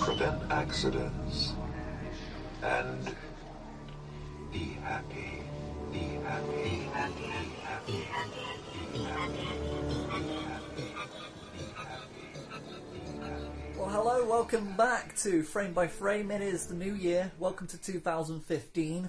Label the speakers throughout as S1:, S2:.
S1: Prevent accidents. And be happy. Be happy. Be happy. Be happy. Be happy.
S2: Well, hello, welcome back to Frame by Frame. It is the new year. Welcome to 2015.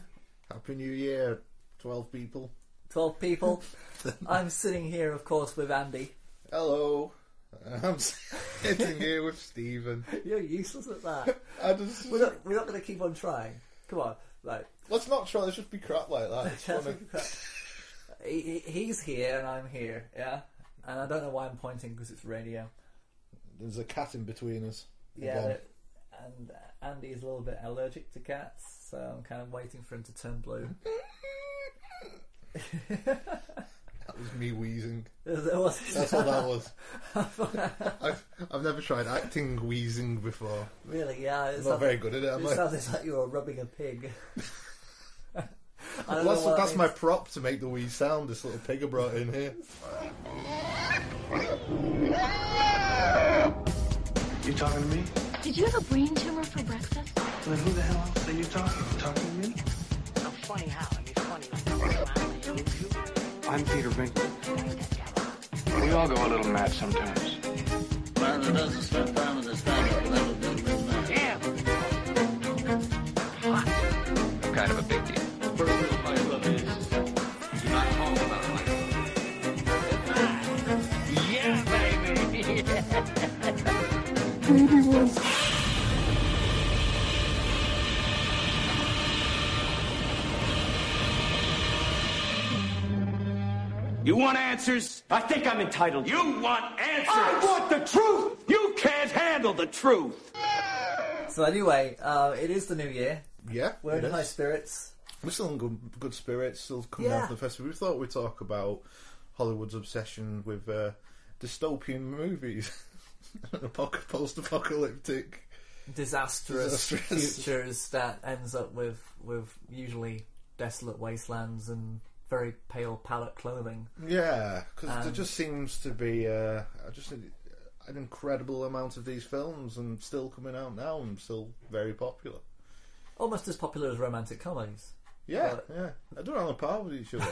S3: Happy New Year, 12 people.
S2: 12 people. I'm sitting here, of course, with Andy.
S3: Hello. I'm sitting here with Stephen.
S2: You're useless at that.
S3: I just,
S2: We're not, we're not going to keep on trying. Come on. Right.
S3: let's not try, let's just be crap like that. It's funny.
S2: He- he- He's here and I'm here, yeah? And I don't know why I'm pointing because it's radio.
S3: There's a cat in between us.
S2: Yeah, and Andy's a little bit allergic to cats, so I'm kind of waiting for him to turn blue.
S3: That was me wheezing.
S2: Was-
S3: That's what that was. I've, I've never tried acting wheezing before.
S2: Really, yeah. It's
S3: I'm not very good at it. I'm
S2: It
S3: like,
S2: sounds like you were rubbing a pig. I don't
S3: well,
S2: know
S3: that's,
S2: that
S3: that's my
S2: means.
S3: prop to make the wheeze sound. This little pig I brought in here.
S4: You talking to me?
S5: Did you have a brain tumor for breakfast?
S4: Then who the hell else are you talking to? Talking to me?
S6: I'm funny how? I mean, funny like smiling at you.
S4: I'm Peter Venkman.
S7: We all go a little mad sometimes.
S8: Man that doesn't spend time with his family will never build his man.
S6: Damn!
S7: I'm kind of a big deal.
S6: Yeah, baby!
S9: You want answers? I think I'm entitled. You want answers? I want the truth! You can't handle the truth!
S2: So anyway, uh, it is the new year.
S3: Yeah,
S2: We're
S3: it
S2: in high spirits.
S3: We're still in good, good spirits, still coming
S2: Yeah.
S3: out of the festival. We thought we'd talk about Hollywood's obsession with uh, dystopian movies, Apoc- post-apocalyptic.
S2: Disastrous,
S3: Disastrous.
S2: futures that ends up with with usually desolate wastelands and very pale palette clothing.
S3: Yeah, because there
S2: Um,
S3: just seems to be uh, just an, an incredible amount of these films, and still coming out now, and still very popular.
S2: Almost as popular as romantic comedies.
S3: Yeah,
S2: But-
S3: yeah, they're on a par with each other.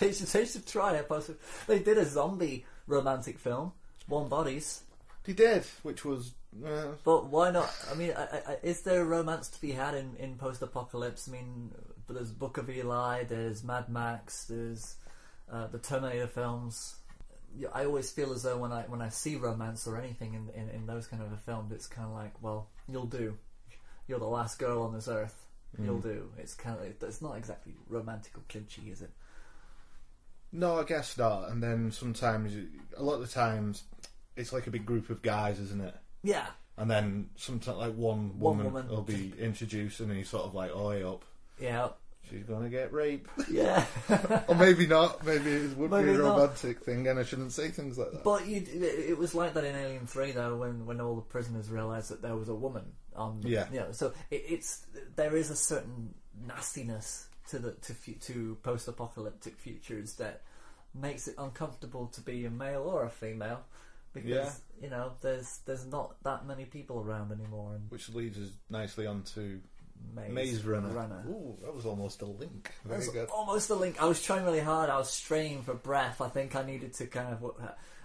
S2: they, should, they should try it. possibly. They did a zombie romantic film, Warm Bodies.
S3: they did, which was uh,
S2: But why not? I mean, I, I, is there romance to be had in, in post-apocalypse? I mean, but there's Book of Eli, there's Mad Max, there's uh, the Terminator films. I always feel as though when I when I see romance or anything in in, in those kind of a film, it's kind of like, well, you'll do. You're the last girl on this earth. You'll do. It's kind of it's not exactly romantic or clinchy, is it?
S3: no, I guess not. And then sometimes, a lot of the times, it's like a big group of guys, isn't it?
S2: Yeah,
S3: And then sometimes, like one
S2: One
S3: woman,
S2: woman.
S3: will be introduced, and he's sort of like, "Oh, hey up,
S2: yeah,
S3: she's gonna get raped."
S2: yeah.
S3: or maybe not. Maybe it would
S2: Maybe
S3: be a
S2: not.
S3: romantic thing, and I shouldn't say things like that.
S2: But you, it it was like that in Alien Three, though, when, when all the prisoners realised that there was a woman on.
S3: Yeah.
S2: You know, so it, it's there is a certain nastiness to the to fu- to post-apocalyptic futures that makes it uncomfortable to be a male or a female because
S3: Yeah.
S2: you know there's there's not that many people around anymore. And
S3: Which leads us nicely on to
S2: Maze,
S3: Maze Runner.
S2: Runner.
S3: Ooh, that was almost a link. Very
S2: That's
S3: good.
S2: almost a link. I was trying really hard. I was straining for breath. I think I needed to kind of,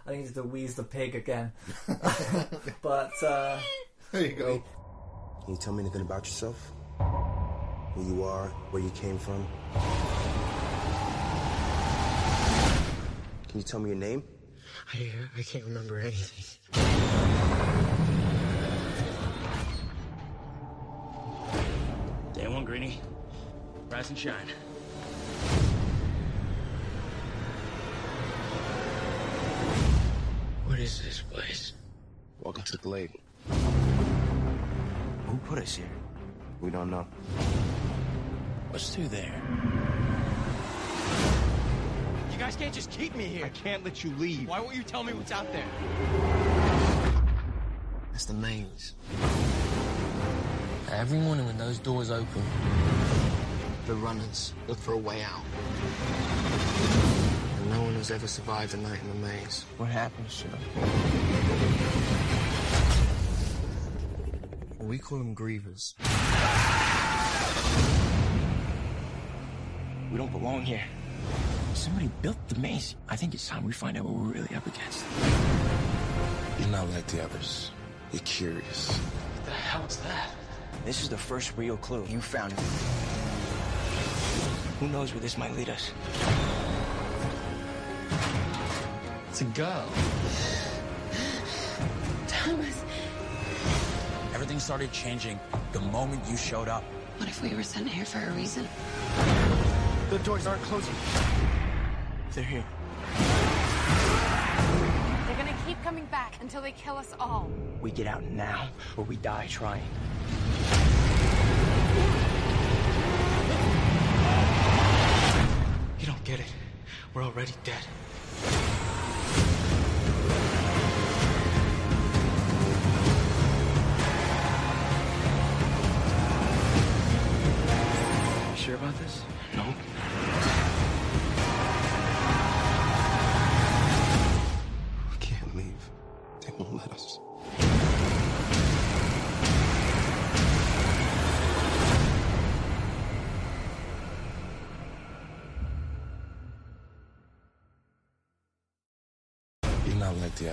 S2: I needed to wheeze the pig again. but uh,
S3: There you go.
S10: Can you tell me anything about yourself? Who you are, where you came from? Can you tell me your name?
S6: I, I can't remember anything. Day one, Greeny. Rise and shine. What is this place?
S10: Welcome to the Glade.
S6: Who put us here?
S10: We don't know.
S6: What's through there? You guys can't just keep me here.
S9: I can't let you leave.
S6: Why won't you tell me what's out there? That's the maze. Every morning when those doors open, the runners look for a way out. And no one has ever survived a night in the maze. What happens to them? We call them grievers.
S11: We don't belong here. Somebody built the maze. I think it's time we find out what we're really up against.
S10: You're not like the others. You're curious.
S11: What the hell is that? This is the first real clue. You found it. Who knows where this might lead us?
S6: It's a girl.
S5: Thomas.
S6: Everything started changing the moment you showed up.
S5: What if we were sent here for a reason?
S11: The doors aren't closing. They're here.
S12: They're gonna keep coming back until they kill us all.
S11: We get out now, or we die trying. You don't get it. We're already dead.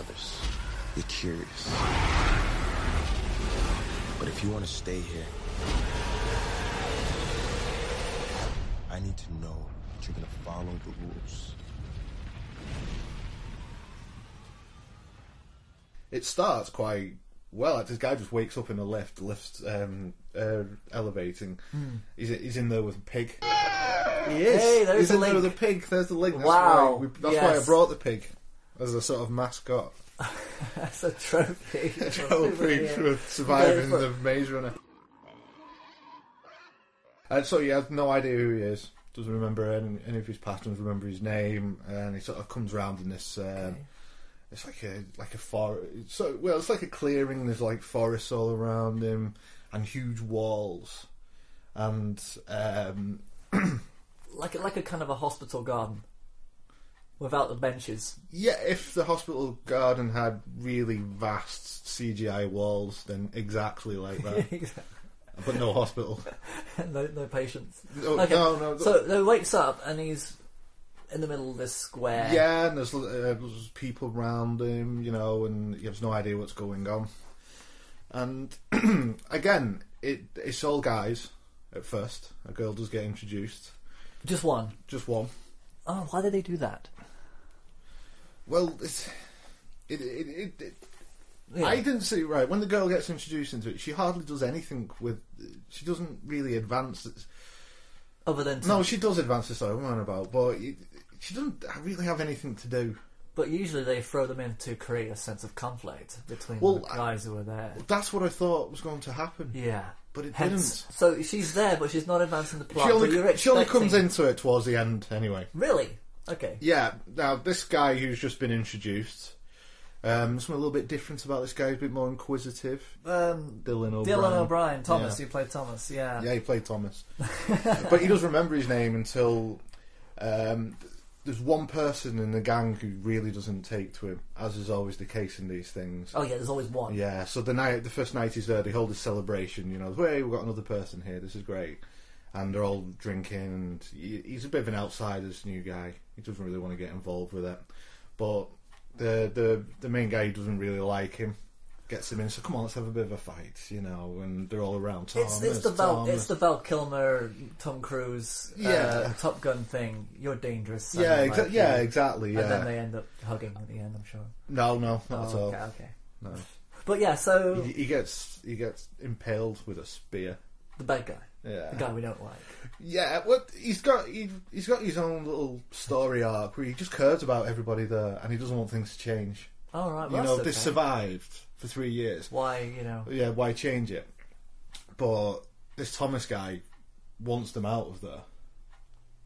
S10: Others. You're curious. But if you want to stay here, I need to know that you're going to follow the rules.
S3: It starts quite well. Like, this guy just wakes up in a lift. The lift's um, uh, elevating.
S2: Hmm.
S3: He's he's in there with a pig. He
S2: Hey, there's
S3: he's
S2: a
S3: in there with a pig. There's the link. That's
S2: Wow.
S3: Why we, that's why I brought the pig as a sort of mascot.
S2: That's a trophy.
S3: A trophy for surviving the maze runner. And so he has no idea who he is. Doesn't remember any, any of his past. Doesn't remember his name. And he sort of comes around in this. Um, It's like a like a forest. So well, it's like a clearing. There's like forests all around him and huge walls, and um,
S2: like like a kind of a hospital garden without the benches.
S3: yeah. If the hospital garden had really vast CGI walls, then exactly like that. but no hospital.
S2: no, no patients.
S3: No,
S2: okay.
S3: no, no.
S2: So he wakes up and he's in the middle of this square.
S3: Yeah, and there's, uh, there's people around him, you know, and he has no idea what's going on. And again, it it's all guys at first. A girl does get introduced.
S2: Just one.
S3: Just one.
S2: Oh, why did they do that?
S3: Well, it, it, it, it
S2: Yeah.
S3: I didn't see right when the girl gets introduced into it. She hardly does anything with. She doesn't really advance.
S2: Other than
S3: no, she does advance the story. I'm about, but it, she doesn't really have anything to do.
S2: But usually they throw them in to create a sense of conflict between
S3: Well,
S2: the guys who are there.
S3: That's what I thought was going to happen.
S2: Yeah.
S3: but it
S2: Hence, didn't. so she's there, but she's not advancing the plot.
S3: She only, she only comes into it towards the end, anyway.
S2: Really? Okay.
S3: Yeah. Now this guy who's just been introduced. Um, something a little bit different about this guy. He's a bit more inquisitive.
S2: Um,
S3: Dylan O'Brien.
S2: Dylan O'Brien, Thomas.
S3: Yeah.
S2: You played Thomas, yeah.
S3: Yeah, he played Thomas. but he does remember his name until um, there's one person in the gang who really doesn't take to him, as is always the case in these things.
S2: Oh yeah, there's always one.
S3: Yeah, so the night, the first night he's there, they hold a celebration. You know, hey, we've got another person here. This is great, and they're all drinking. And he, he's a bit of an outsider, this new guy. He doesn't really want to get involved with it, but the the the main guy who doesn't really like him gets him in. So come on, let's have a bit of a fight, you know. And they're all around.
S2: It's,
S3: Thomas,
S2: it's the Val it's the Val Kilmer Tom Cruise uh,
S3: Yeah.
S2: Top Gun thing. You're dangerous.
S3: Yeah, exa-
S2: like
S3: yeah,
S2: that.
S3: exactly,
S2: And then they end up hugging at the end. I'm sure.
S3: No, no, not at
S2: Oh,
S3: all.
S2: okay, okay.
S3: No.
S2: But yeah, so
S3: He, he gets he gets impaled with a spear.
S2: the bad guy,
S3: Yeah.
S2: the guy we don't like.
S3: Yeah, well, he's got he, he's got his own little story arc where he just cares about everybody there and he doesn't want things to change.
S2: All right,
S3: you
S2: well,
S3: know,
S2: that's
S3: they
S2: okay.
S3: survived for three years.
S2: Why, you know?
S3: Yeah, why change it? But this Thomas guy wants them out of there.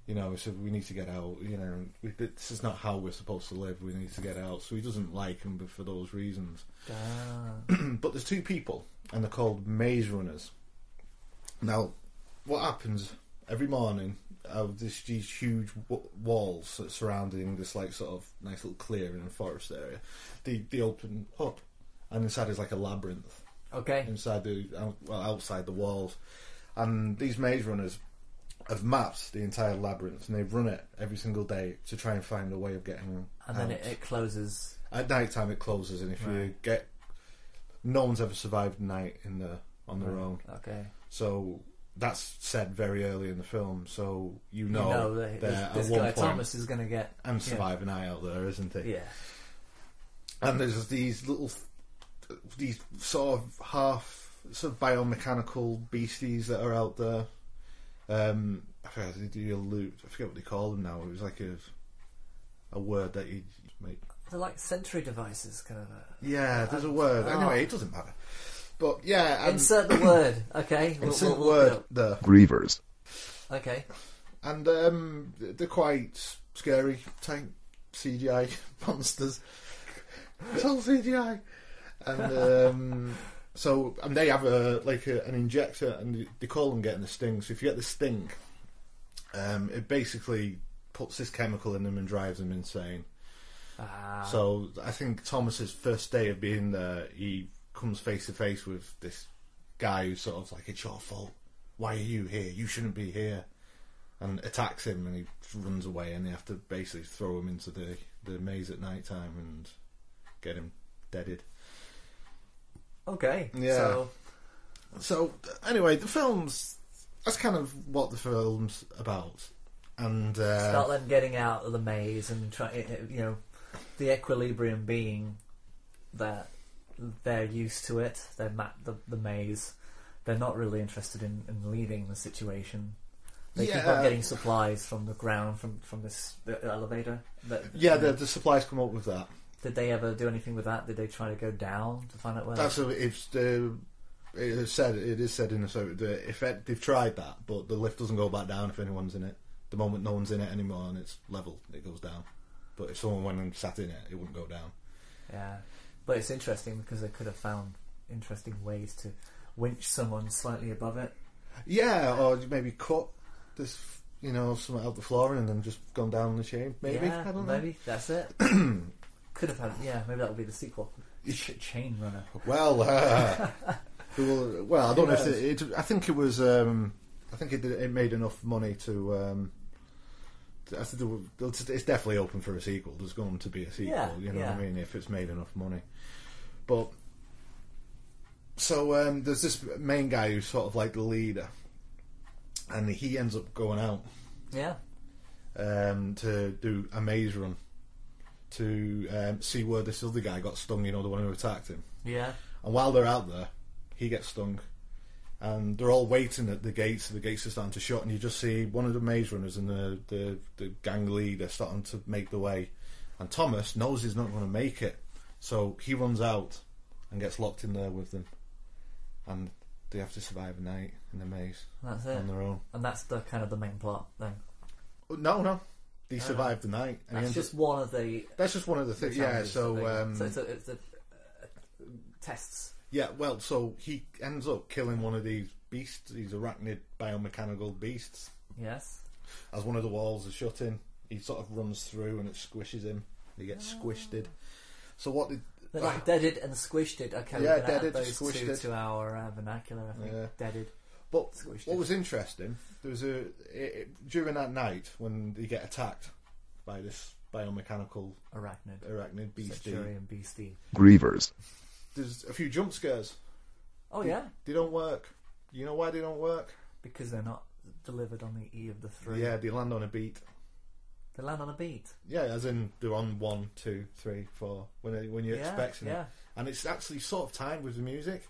S3: You know, so we need to get out. You know, we, this is not how we're supposed to live. We need to get out. So he doesn't like them for those reasons.
S2: Ah.
S3: but there's two people, and they're called maze runners. Now, what happens every morning? Of this, these huge w- walls surrounding this like sort of nice little clearing and forest area, they they open up, and inside is like a labyrinth,
S2: Okay.
S3: inside the out- well outside the walls, and these maze runners have mapped the entire labyrinth and they've run it every single day to try and find a way of getting
S2: And
S3: out.
S2: then it, it closes.
S3: At night time it closes, and if you get, no one's ever survived night in the on their
S2: Right,
S3: own.
S2: okay.
S3: So that's said very early in the film, so you
S2: You
S3: know,
S2: know that
S3: that
S2: this, this guy Thomas is going to get.
S3: and
S2: yeah.
S3: survive a night out there, isn't he?
S2: Yeah.
S3: And there's these little, these sort of half sort of biomechanical beasties that are out there. Um, I forget they do allude. I forget what they call them now. It was like a a word that you make.
S2: They're like sensory devices, kind of. A,
S3: Yeah, there's a word.
S2: Oh.
S3: Anyway, it doesn't matter. But yeah, and-
S2: Insert the word, okay? We'll-
S3: Insert
S2: we'll- we'll
S3: word
S2: look
S3: the
S13: Grievers.
S2: Okay.
S3: and um, they're quite scary tank CGI monsters. It's all CGI, and um, so and they have a like a, an injector, and they call them getting the sting. So if you get the sting, um, it basically puts this chemical in them and drives them insane.
S2: Ah.
S3: So I think Thomas's first day of being there, he comes face to face with this guy who's sort of like, "It's your fault. Why are you here? You shouldn't be here." And attacks him, and he runs away, and they have to basically throw him into the the maze at night time and get him deaded.
S2: Okay.
S3: Yeah.
S2: So,
S3: So anyway, the film's that's kind of what the film's about, and uh,
S2: about them getting out of the maze and try, you know, the equilibrium being that they're used to it. They're mapped the, the maze. They're not really interested in, in leaving the situation. They keep on getting supplies from the ground from from this the elevator. That,
S3: yeah, the, the supplies come up with that.
S2: Did they ever do anything with that? Did they try to go down to find out where?
S3: That's a, it's the it is said it is said in the so the effect they've tried that, but the lift doesn't go back down if anyone's in it. The moment no one's in it anymore and it's level, it goes down. But if someone went and sat in it, it wouldn't go down.
S2: Yeah, but it's interesting because they could have found interesting ways to winch someone slightly above it.
S3: Yeah, or maybe cut this, you know, something out the flooring and then just gone down the chain. Maybe
S2: yeah,
S3: I don't know.
S2: maybe that's it. could have had, yeah, maybe that would be the sequel. Ch- Chain Runner.
S3: Well, uh, well, I don't know if it, it. I think it was. Um, I think it, it made enough money to. Um, to- I think it's it's definitely open for a sequel. There's going to be a sequel.
S2: Yeah,
S3: you know
S2: yeah.
S3: what I mean? If it's made enough money, but so um, there's this main guy who's sort of like the leader, and he ends up going out
S2: Yeah.
S3: um, to do a maze run to um, see where this other guy got stung. You know, the one who attacked him.
S2: Yeah.
S3: And while they're out there, he gets stung. And they're all waiting at the gates. The gates are starting to shut, and you just see one of the maze runners and the, the, the gang leader starting to make the way. And Thomas knows he's not going to make it, so he runs out and gets locked in there with them. And they have to survive a night in the maze
S2: That's it.
S3: on their own.
S2: And that's the kind of the main plot then.
S3: No, no, they
S2: No,
S3: survived the night. and
S2: That's just
S3: up-
S2: one of the.
S3: That's just one of the things. Yeah. So, um,
S2: so it's a, it's a, uh, tests.
S3: Yeah, well, so he ends up killing one of these beasts, these arachnid biomechanical beasts.
S2: Yes.
S3: As one of the walls is shut in, he sort of runs through and it squishes him. He gets squished. So what did?
S2: They're like deaded and squished it. Okay,
S3: Yeah,
S2: we're gonna add
S3: deaded,
S2: those
S3: squished
S2: two
S3: it.
S2: to our uh, vernacular. I think
S3: Yeah.
S2: deaded.
S3: But
S2: Squished
S3: what
S2: it.
S3: was interesting, there was a it, it- during that night when they get attacked by this biomechanical
S2: Arachnid.
S3: arachnid beastie.
S2: Centurion beastie.
S13: Grievers.
S3: There's a few jump scares.
S2: Oh
S3: They-
S2: yeah,
S3: they don't work. You know why they don't work?
S2: because they're not delivered on the E of the three.
S3: Yeah, they land on a beat.
S2: They land on a beat.
S3: Yeah, as in they're on one, two, three, four. When they- when you're
S2: Yeah,
S3: expecting
S2: yeah.
S3: it, and it's actually sort of timed with the music.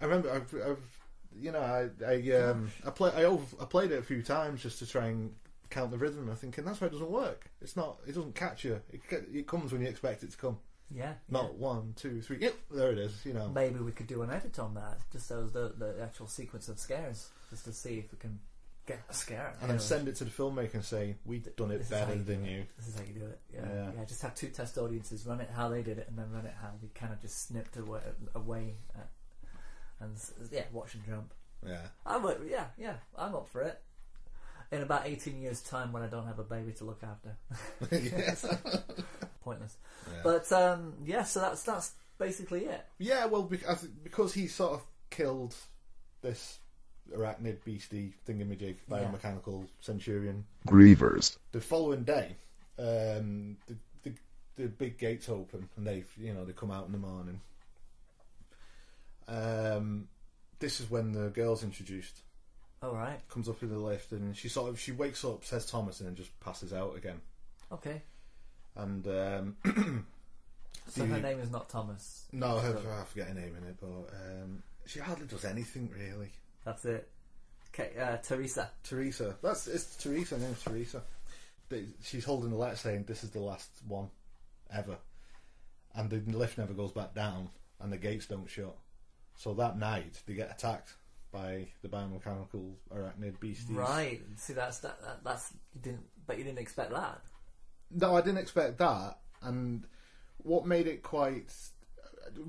S3: I remember, I've, I've you know, I I um I play I, over, I played it a few times just to try and count the rhythm. I'm thinking that's why it doesn't work. It's not. It doesn't catch you. It it comes when you expect it to come.
S2: Yeah.
S3: Not one, two, three. Yep, there it is. You know.
S2: Maybe we could do an edit on that, just as the the actual sequence of scares, just to see if we can get a scare.
S3: and then send it to the filmmaker and say we've done it better
S2: you
S3: than you.
S2: This is how you do it. Yeah.
S3: Yeah.
S2: yeah, Just have two test audiences run it how they did it, and then run it how we kind of just snipped away, away at, and yeah, watch and jump.
S3: Yeah.
S2: I'm yeah, yeah, I'm up for it. In about 18 years' time, when I don't have a baby to look after,
S3: Yes.
S2: pointless.
S3: Yeah.
S2: But um, yeah, so that's that's basically it.
S3: Yeah, well, because, because he sort of killed this arachnid beastie thingamajig biomechanical centurion.
S13: Grievers.
S3: The following day, um, the, the the big gates open and they you know they come out in the morning. Um, this is when the girl's introduced.
S2: All right.
S3: Comes up in the lift and she sort of she wakes up, says Thomas, and then just passes out again.
S2: Okay.
S3: And um,
S2: So
S3: the-
S2: her name is not Thomas.
S3: No, her,
S2: So
S3: I forget her name in it, but um, she hardly does anything really.
S2: That's it. Okay, uh, Teresa.
S3: Teresa. That's it's Teresa. Her name's Teresa. They- She's holding a letter saying this is the last one ever, and the lift never goes back down, and the gates don't shut. So that night they get attacked by the biomechanical arachnid beasties.
S2: Right. See, that's that, that. That's you didn't, but you didn't expect that.
S3: No, I didn't expect that. And what made it quite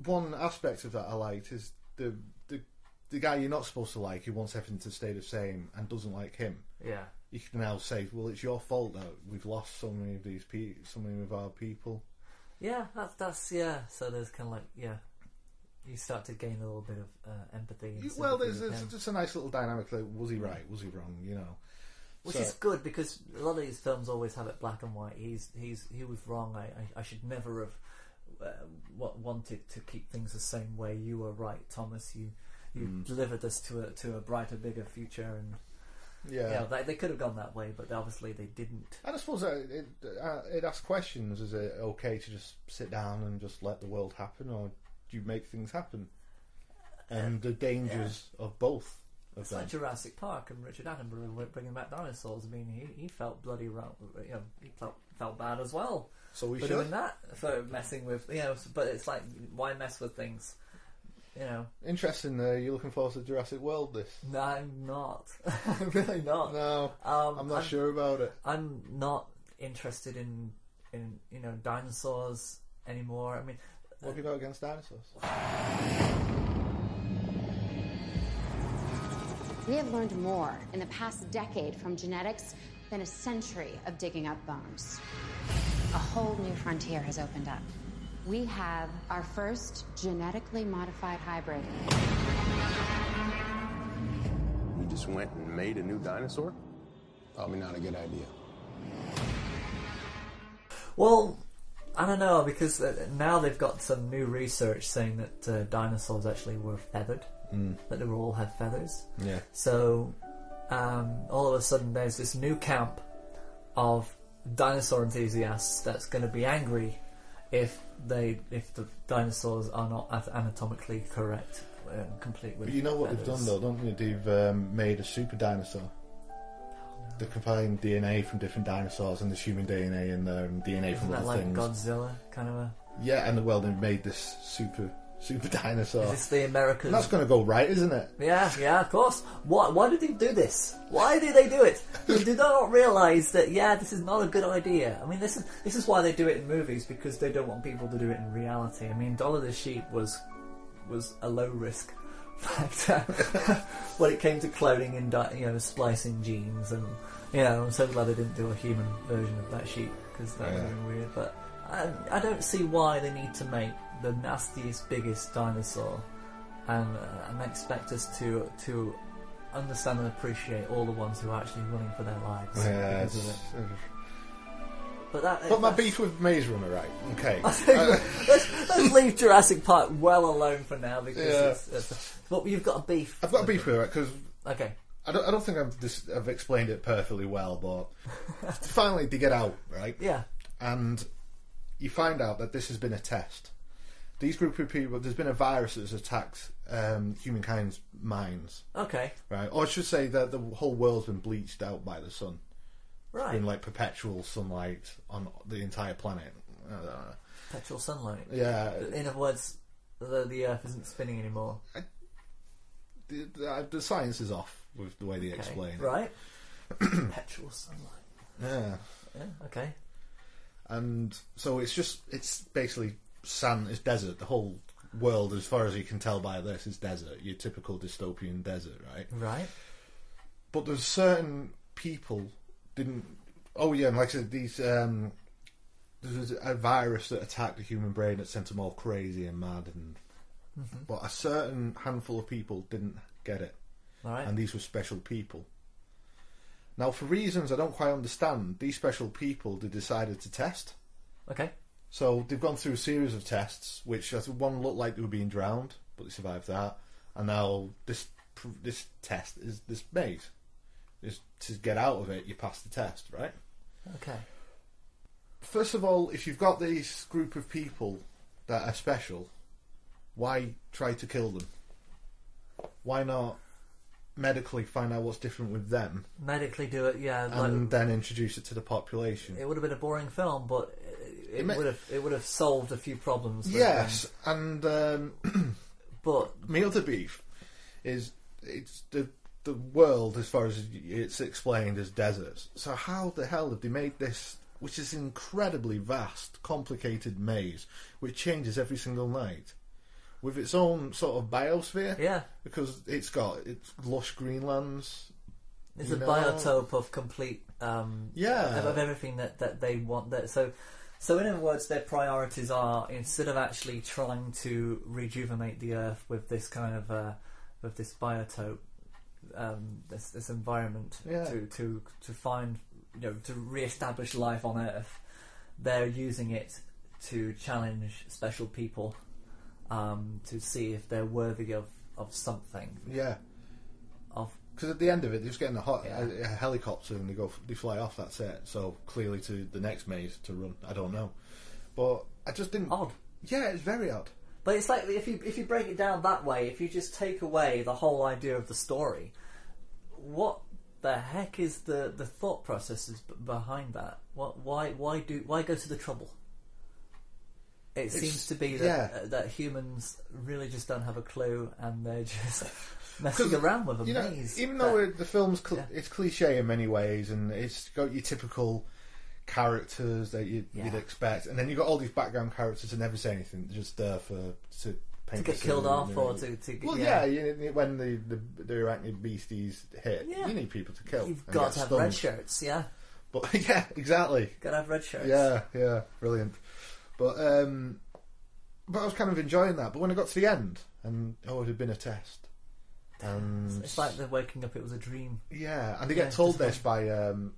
S3: one aspect of that I liked is the the the guy you're not supposed to like who wants everything to stay the same and doesn't like him.
S2: Yeah.
S3: You can now say, well, it's your fault that we've lost so many of these pe- so many of our people.
S2: Yeah, that's that's yeah. So there's kind of like yeah, you start to gain a little bit of uh, empathy.
S3: Well, there's, just a nice little dynamic. Like, was he right? Was he wrong? You know.
S2: Which
S3: So-
S2: is good because a lot of these films always have it black and white. He's he's he was wrong. I I, I should never have uh, wa- wanted to keep things the same way. You were right, Thomas. You you
S3: Mm.
S2: delivered us to a to a brighter, bigger future, and
S3: Yeah.
S2: know, they they could have gone that way, but obviously they didn't.
S3: And I suppose uh, it, uh, it asks questions. Is it okay to just sit down and just let the world happen, or you make things happen? And the dangers of both of
S2: It's
S3: them.
S2: like Jurassic Park and Richard Attenborough bringing back dinosaurs. I mean, he, he felt bloody wrong. You know, he felt felt bad as well.
S3: So we
S2: for
S3: should.
S2: doing that for messing with you know. But it's like why mess with things? You know.
S3: Interesting. Uh, you're looking forward to Jurassic World? This?
S2: No, I'm not. I'm really not.
S3: No,
S2: um,
S3: I'm not sure about it.
S2: I'm not interested in in you know dinosaurs anymore. I mean,
S3: What have you got against dinosaurs?
S14: We have learned more in the past decade from genetics than a century of digging up bones. A whole new frontier has opened up. We have our first genetically modified hybrid.
S10: You just went and made a new dinosaur?
S11: Probably not a good idea.
S2: Well, I don't know because uh, now they've got some new research saying that uh, dinosaurs actually were feathered,
S3: Mm.
S2: that they all had feathers.
S3: Yeah.
S2: So um, all of a sudden, there's this new camp of dinosaur enthusiasts that's going to be angry if they if the dinosaurs are not anatomically correct and complete with.
S3: But you know what they've done though, don't you? They've um, made a super dinosaur. They're compiling DNA from different dinosaurs, and there's human DNA in there, and um, DNA
S2: Isn't
S3: from
S2: that
S3: other
S2: like
S3: things.
S2: Godzilla kind of a?
S3: Yeah, and well, they've made this super super dinosaur.
S2: Is this the Americas?
S3: And that's going to go right, isn't it?
S2: Yeah, yeah, of course. Why, why did they do this? Why did they do it? Do they do not realise that, yeah, this is not a good idea. I mean, this is this is why they do it in movies because they don't want people to do it in reality. I mean, Dolly the Sheep was was a low risk factor when it came to cloning and di- you know splicing genes, and you know, I'm so glad they didn't do a human version of that sheep because that would have been weird. But I, I don't see why they need to make the nastiest, biggest dinosaur and uh, and expect us to to understand and appreciate all the ones who are actually running for their lives
S3: Yeah,
S2: because of it. But that,
S3: But my beef with Maze Runner, right? Okay.
S2: I think
S3: Uh,
S2: let's, let's leave Jurassic Park well alone for now because
S3: Yeah.
S2: it's, it's, but you've got a beef.
S3: I've got a beef with it because
S2: Okay.
S3: I don't, I don't think I've, this, I've explained it perfectly well, but finally they get out, right?
S2: Yeah.
S3: And you find out that this has been a test. These group of people, there's been a virus that's attacked um, humankind's minds,
S2: Okay.
S3: right? Or I should say that the whole world's been bleached out by the sun.
S2: Right.
S3: been like perpetual sunlight on the entire planet.
S2: Perpetual sunlight.
S3: Yeah.
S2: In other words, the, the Earth isn't spinning anymore.
S3: the, the, uh, the science is off with the way they
S2: Okay.
S3: explain it.
S2: Right. perpetual sunlight.
S3: Yeah.
S2: Yeah. Okay.
S3: and so it's just it's basically sand it's desert the whole world as far as you can tell by this is desert your typical dystopian desert right
S2: Right.
S3: but there's certain people didn't oh yeah and like i said these um there was a virus that attacked the human brain that sent them all crazy and mad, and
S2: Mhm.
S3: but a certain handful of people didn't get it,
S2: Right.
S3: and these were special people. Now, for reasons I don't quite understand, these special people they decided to test.
S2: Okay.
S3: So they've gone through a series of tests, which as one looked like they were being drowned, but they survived that, and now this this test is this maze. Is to get out of it, you pass the test, right?
S2: Okay.
S3: First of all, if you've got this group of people that are special, why try to kill them? Why not medically find out what's different with them
S2: Medically do it, yeah.
S3: and
S2: like,
S3: then introduce it to the population?
S2: it would have been a boring film, but it,
S3: It ma-
S2: would have it would have solved a few problems. with
S3: Yes, and um,
S2: but
S3: my other beef is it's the the world as far as it's explained as deserts. So how the hell have they made this, which is an incredibly vast, complicated maze, which changes every single night, with its own sort of biosphere?
S2: Yeah.
S3: because it's got it's lush greenlands.
S2: It's a
S3: know?
S2: biotope of complete um,
S3: Yeah.
S2: of, of everything that, that they want. That so so in other words, their priorities are instead of actually trying to rejuvenate the earth with this kind of uh, with this biotope, um, this this environment
S3: Yeah.
S2: to to to find you know to re-establish life on Earth, they're using it to challenge special people um, to see if they're worthy of, of something.
S3: Yeah.
S2: Of
S3: Because at the end of it, they're just getting a, hot,
S2: Yeah.
S3: a, a helicopter and they go, they fly off. That's it. So clearly to the next maze to run. I don't know, but I just didn't.
S2: Odd.
S3: Yeah, it's very odd.
S2: But it's like if you if you break it down that way, if you just take away the whole idea of the story, what the heck is the, the thought processes b- behind that? What why why do why go to the trouble? It
S3: It's-
S2: seems to be that
S3: yeah.
S2: uh, that humans really just don't have a clue and they're just messing
S3: 'Cause,
S2: around with a
S3: you know,
S2: maze.
S3: even
S2: that-
S3: though it, the film's cl- it's cliche in many ways, and it's got your typical characters that you,
S2: Yeah.
S3: you'd expect, and then you've got all these background characters who never say anything, they're just there for to paint
S2: get killed off
S3: you
S2: or to- to get-
S3: well,
S2: yeah.
S3: yeah, you, when the, the the arachnid beasties hit,
S2: Yeah.
S3: you need people to kill.
S2: You've got to have
S3: stunned.
S2: red shirts, yeah.
S3: But yeah, exactly.
S2: Gotta have red shirts.
S3: Yeah, yeah, brilliant. But um, but I was kind of enjoying that. But when I got to the end, and oh, it had been a test, and
S2: It's like they're waking up. It was a dream.
S3: yeah, and they
S2: Yeah,
S3: get told
S2: just
S3: this by um,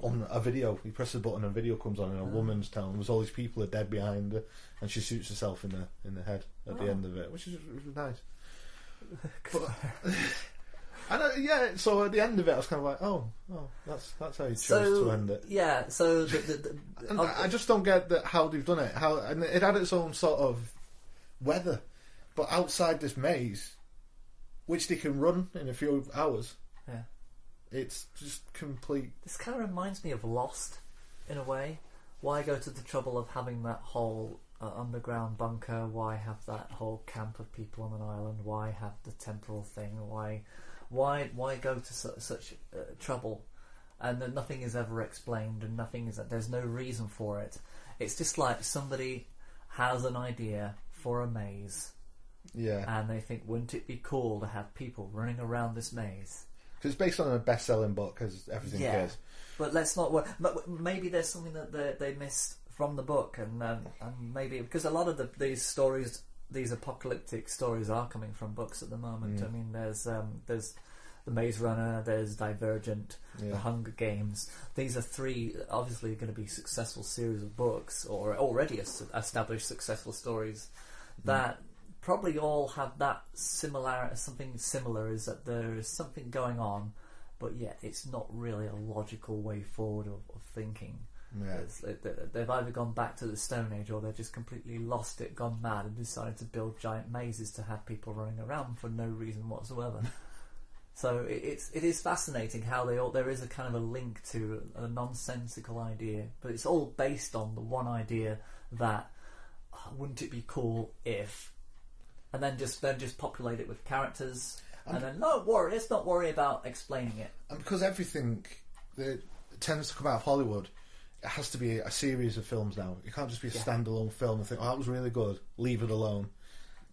S3: on a video. You press the button, and a video comes on, and a
S2: Oh.
S3: woman's telling there's all these people are dead behind her, and she shoots herself in the in the head at the
S2: Oh.
S3: end of it, which is nice. But, and uh, yeah, so at the end of it, I was kind of like, oh, oh, that's that's how you chose
S2: So
S3: to end it.
S2: yeah, so the, the, the,
S3: I just don't get that how they've done it. How and it had its own sort of weather, but outside this maze, which they can run in a few hours,
S2: yeah.
S3: It's just complete.
S2: This kind of reminds me of Lost, in a way. Why go to the trouble of having that whole uh, underground bunker? Why have that whole camp of people on an island? Why have the temporal thing? Why, why, why go to su- such uh, trouble? And then nothing is ever explained, and nothing is. There's no reason for it. It's just like somebody has an idea for a maze,
S3: Yeah,
S2: and they think, wouldn't it be cool to have people running around this maze?
S3: Because it's based on a best-selling book, as everything
S2: Yeah.
S3: is.
S2: But let's not. But maybe there's something that they, they missed from the book, and um, and maybe because a lot of the, these stories, these apocalyptic stories, are coming from books at the moment.
S3: Mm.
S2: I mean, there's um, there's the Maze Runner, there's Divergent,
S3: Yeah.
S2: the Hunger Games. These are three obviously going to be successful series of books, or already established successful stories that probably all have that similar something similar is that there is something going on but yet it's not really a logical way forward of, of thinking
S3: Yeah.
S2: It's- they- they- they've either gone back to the stone age or they've just completely lost it gone mad and decided to build giant mazes to have people running around for no reason whatsoever so it, it's it is fascinating how they all there is a kind of a link to a nonsensical idea but it's all based on the one idea that "Oh, wouldn't it be cool if and then just then just populate it with characters and then no worry let's not worry about explaining it
S3: And because everything that tends to come out of Hollywood, it has to be a series of films now. It can't just be a
S2: Yeah.
S3: standalone film and think, oh, that was really good, leave it alone.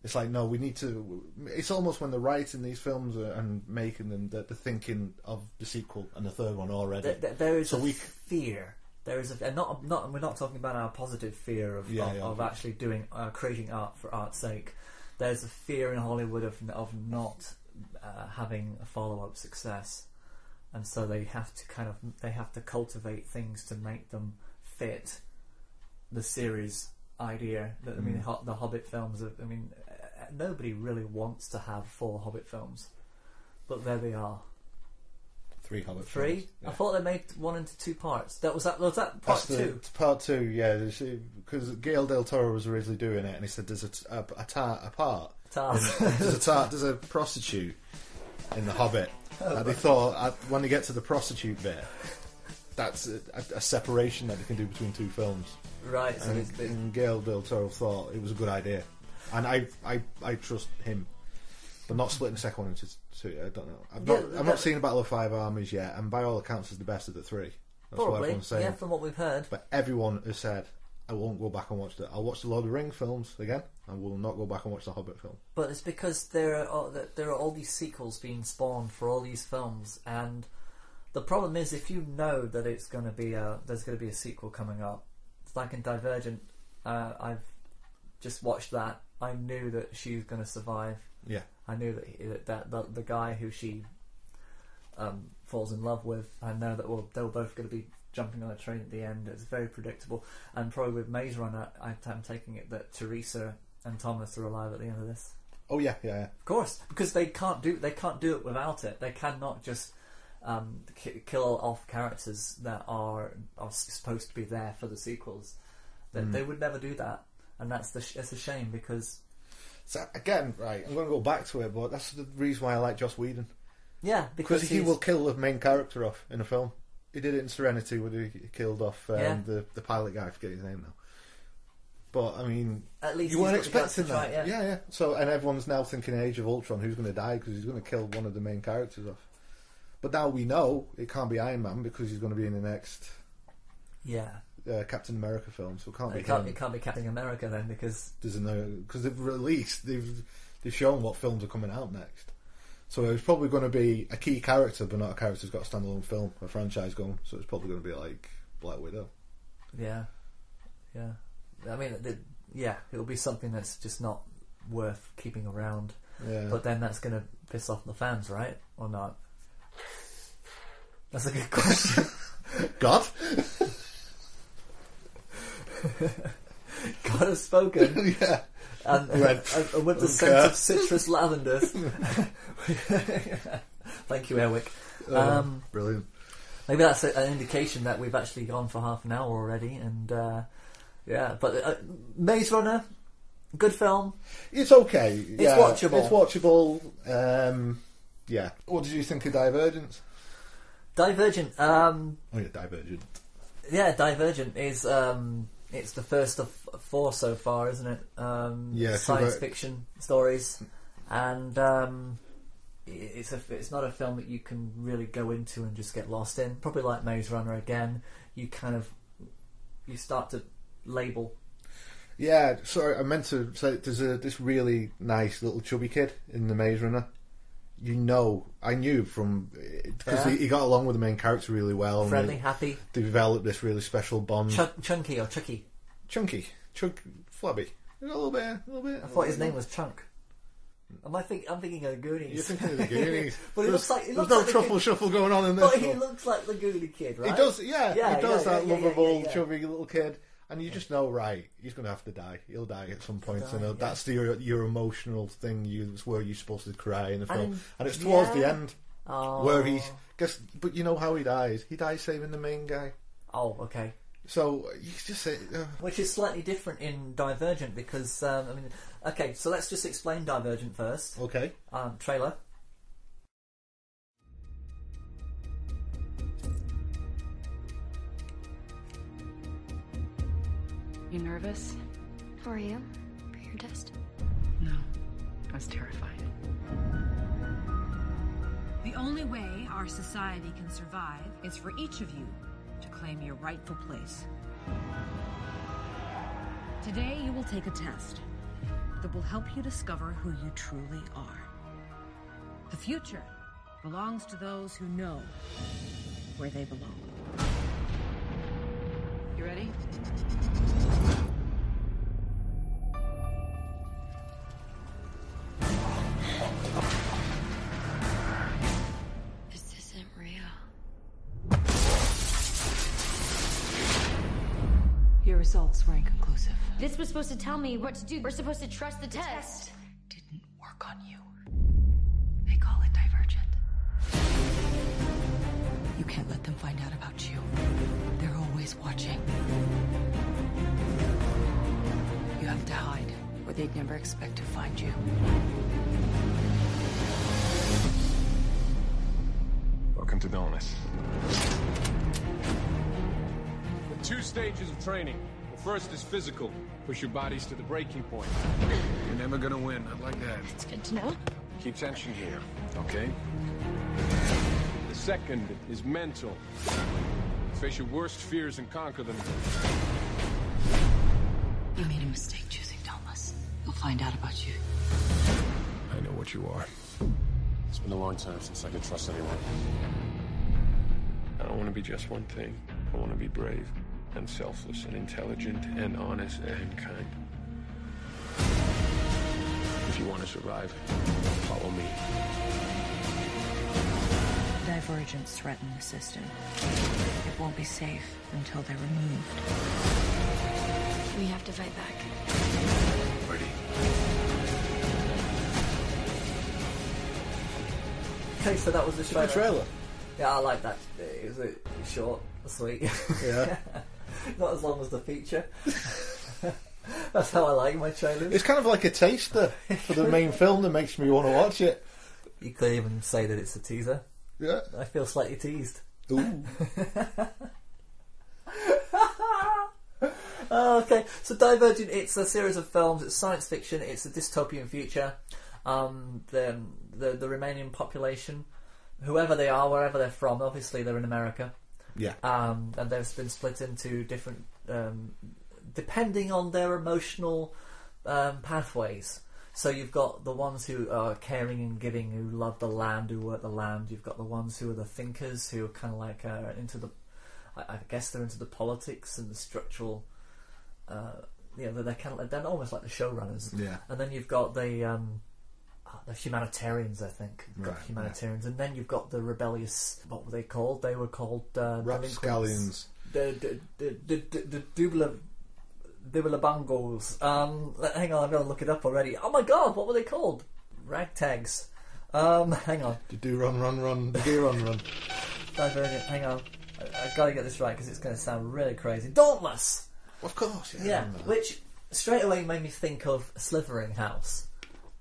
S3: It's like, no, we need to. It's almost when they're writing these films and making them that they're thinking of the sequel and the third one already.
S2: There- there- is
S3: so
S2: a
S3: we,
S2: fear there is a and not not we're not talking about our positive fear of
S3: Yeah,
S2: of,
S3: yeah.
S2: of actually doing uh, creating art for art's sake. There's a fear in Hollywood of of not uh, having a follow up success, and so they have to kind of they have to cultivate things to make them fit the series idea. That, I mean,
S3: Mm.
S2: The Hobbit films. Are, I mean, uh, nobody really wants to have four Hobbit films, but there they are.
S3: Three Hobbit
S2: Three.
S3: films, yeah.
S2: I thought they made one into two parts. That was that. Was that part
S3: That's the,
S2: two?
S3: part two, yeah. Because Gail Del Toro was originally doing it, and he said there's a, t- a, a, tar, a part.
S2: Tart.
S3: there's a tar, there's a prostitute in The Hobbit. and they thought uh, when they get to the prostitute bit, that's a, a, a separation that they can do between two films.
S2: Right, so
S3: And,
S2: it's-
S3: and Gail Del Toro thought it was a good idea, and I I, I trust him. But not splitting the second one into two. I don't know. I've
S2: Yeah,
S3: not, I've
S2: that-
S3: not seen the Battle of Five Armies yet, and by all accounts, is the best of the three. That's what
S2: Probably,
S3: everyone's saying.
S2: yeah, from what we've heard.
S3: But everyone has said, I won't go back and watch the. I'll watch the Lord of the Ring films again. And will not go back and watch the Hobbit film.
S2: But it's because there are all, that there are all these sequels being spawned for all these films, and the problem is if you know that it's going to be a there's going to be a sequel coming up. It's like in Divergent. Uh, I've just watched that. I knew that she's going to survive.
S3: Yeah.
S2: I knew that he, that, that the, the guy who she um, falls in love with. I know that well, they're both going to be jumping on a train at the end. It's very predictable. And probably with Maze Runner, I, I'm taking it that Teresa and Thomas are alive at the end of this.
S3: Oh yeah, yeah, yeah.
S2: Of course, because they can't do they can't do it without it. They cannot just um, ki- kill off characters that are are supposed to be there for the sequels. They,
S3: Mm.
S2: they would never do that, and that's the sh- it's a shame because
S3: So again, right, I'm going to go back to it, but that's the reason why I like Joss Whedon
S2: yeah, because
S3: because he
S2: he's-
S3: will kill the main character off in a film. He did it in Serenity when he killed off um,
S2: Yeah.
S3: the the pilot guy. I forget his name now. But I mean,
S2: At least
S3: you
S2: he's
S3: weren't
S2: got the guts to
S3: expecting that.
S2: try it, yeah,
S3: yeah. So and everyone's now thinking Age of Ultron, who's going to die because he's going to kill one of the main characters off. But now we know it can't be Iron Man because he's going to be in the next
S2: yeah.
S3: Uh, Captain America film, so it can't be
S2: It can't,
S3: him.
S2: it can't be Captain America then because
S3: There's no because they've released they've they've shown what films are coming out next. So it's probably going to be a key character, but not a character who's got a standalone film, a franchise going. So it's probably going to be like Black Widow.
S2: yeah, yeah. I mean, the, yeah, it'll be something that's just not worth keeping around.
S3: Yeah.
S2: But then that's going to piss off the fans, right? Or not? That's a good question.
S3: God,
S2: God has spoken.
S3: yeah.
S2: And,
S3: Red.
S2: and, and with the
S3: Okay.
S2: scent of citrus lavenders. Thank you, Erwick.
S3: Oh,
S2: Um,
S3: brilliant.
S2: maybe that's a, an indication that we've actually gone for half an hour already. And uh, yeah, but uh, Maze Runner, good film.
S3: It's okay.
S2: It's
S3: yeah,
S2: watchable.
S3: It's watchable. Um, yeah. What did you think of Divergent?
S2: Divergent. Um,
S3: Oh yeah, Divergent.
S2: yeah, Divergent is um, it's the first of four so far, isn't it? Um,
S3: Yeah,
S2: science fiction stories, and um, it's a it's not a film that you can really go into and just get lost in. Probably like Maze Runner again, you kind of you start to label.
S3: Yeah, sorry, I meant to say there's a this really nice little chubby kid in the Maze Runner. You know, I knew from because
S2: Yeah.
S3: he, he got along with the main character really well. and
S2: Friendly, happy.
S3: Developed this really special bond.
S2: Chunk, chunky or Chucky?
S3: Chunky, chunk, flabby, a little bit, a little bit.
S2: I thought his name was Chunk. Am I think I'm thinking of the Goonies?
S3: You're thinking of the Goonies.
S2: but
S3: There's-
S2: looks like
S3: there's
S2: looks
S3: no
S2: like the
S3: truffle shuffle going on in this.
S2: But he looks like the Goonie kid, right?
S3: He does, yeah,
S2: yeah
S3: he does
S2: yeah,
S3: that lovable, chubby little kid, and you just know, right? He's going to have to die. He'll die at some point,
S2: Die,
S3: and
S2: yeah.
S3: that's the, your your emotional thing. You it's where you're supposed to cry in the
S2: And
S3: film,
S2: in-
S3: and it's towards the end
S2: Oh.
S3: where he's. Guess, but you know how he dies? He dies saving the main guy.
S2: Oh, okay.
S3: So you just say, uh,
S2: Which is slightly different in Divergent because um, I mean, okay, so let's just explain Divergent first.
S3: okay,
S2: Um, trailer.
S5: You nervous?
S13: For you? For your test?
S5: No. I was terrified.
S15: The only way our society can survive is for each of you to claim your rightful place. Today, you will take a test that will help you discover who you truly are. The future belongs to those who know where they belong.
S5: You ready?
S13: Supposed to tell me what to do. We're supposed to trust the, test.
S5: Didn't work on you. They call it divergent. You can't let them find out about you. They're always watching. You have to hide, or they'd never expect to find you.
S16: Welcome to Dauntless. Two stages of training. The first is physical. Push your bodies to the breaking point. You're never gonna win, not like that.
S13: It's good to know.
S16: Keep tension here, okay? The second is mental. Face your worst fears and conquer them.
S5: You made a mistake choosing Dauntless. They'll find out about you.
S16: I know what you are. It's been a long time since I could trust anyone. I don't want to be just one thing. I want to be brave and selfless and intelligent and honest and kind. If you want to survive, follow me.
S15: Divergents threaten the system. It won't be safe until they're removed.
S13: We have to fight back.
S16: Ready?
S2: Okay, so that was the
S3: It's a
S2: trailer.
S3: good trailer.
S2: Yeah, I like that. It was short, sweet.
S3: Yeah.
S2: Not as long as the feature. That's how I like my trailers.
S3: It's kind of like a taster for the main film that makes me want to watch it.
S2: You could even say that it's a teaser.
S3: Yeah.
S2: I feel slightly teased.
S3: Ooh.
S2: Oh, okay, so Divergent, it's a series of films, it's science fiction, it's a dystopian future. Um, the, the, the remaining population, whoever they are, wherever they're from, obviously they're in America.
S3: Yeah.
S2: Um, and they've been split into different, um, depending on their emotional um, pathways. So you've got the ones who are caring and giving, who love the land, who work the land. You've got the ones who are the thinkers, who are kind of like uh, into the, I, I guess they're into the politics and the structural. Uh, you know, they're kind of they're almost like the showrunners.
S3: Yeah.
S2: And then you've got the um, the humanitarians, I think.
S3: Right,
S2: humanitarians, and then you've got the rebellious. What were they called? They were called uh.
S3: Rapscallions.
S2: The the the the the, the Dubla. Dubla Um, hang on, I've got to look it up already. Oh my god, what were they called? Ragtags. Um, hang on.
S3: Do do run run run do run run.
S2: Divergent. Hang on. I, I've got to get this right because it's going to sound really crazy. Dauntless.
S3: Of course, yeah.
S2: Yeah,
S3: I remember that.
S2: which straight away made me think of Slytherin House.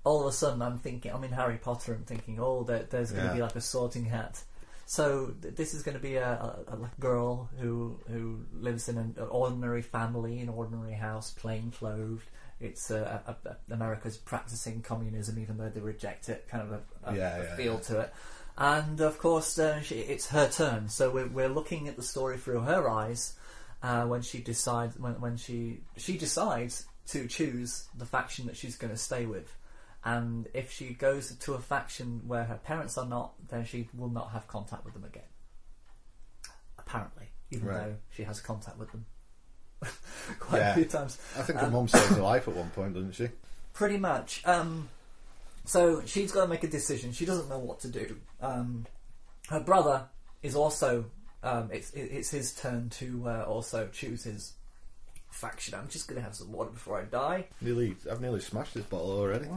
S2: All of a sudden, I'm thinking, I'm in Harry Potter. I'm thinking, oh, there, there's going to
S3: Yeah.
S2: be like a sorting hat. So th- this is going to be a, a, a girl who who lives in an ordinary family, an ordinary house, plain clothed. It's uh, a, America's practicing communism, even though they reject it. Kind of a,
S3: Yeah,
S2: a
S3: yeah,
S2: feel to it. And of course, uh, she, it's her turn. So we're, we're looking at the story through her eyes uh, when she decides when, when she she decides to choose the faction that she's going to stay with. And if she goes to a faction where her parents are not, then she will not have contact with them again. Apparently, even
S3: Right.
S2: though she has contact with them quite
S3: Yeah.
S2: a few times.
S3: I think her
S2: Um,
S3: mum saved her life at one point, doesn't she?
S2: Pretty much. Um, so she's got to make a decision. She doesn't know what to do. Um, her brother is also. Um, it's it- it's his turn to uh, also choose his faction. I'm just going to have some water before I die.
S3: Nearly, I've nearly smashed this bottle already.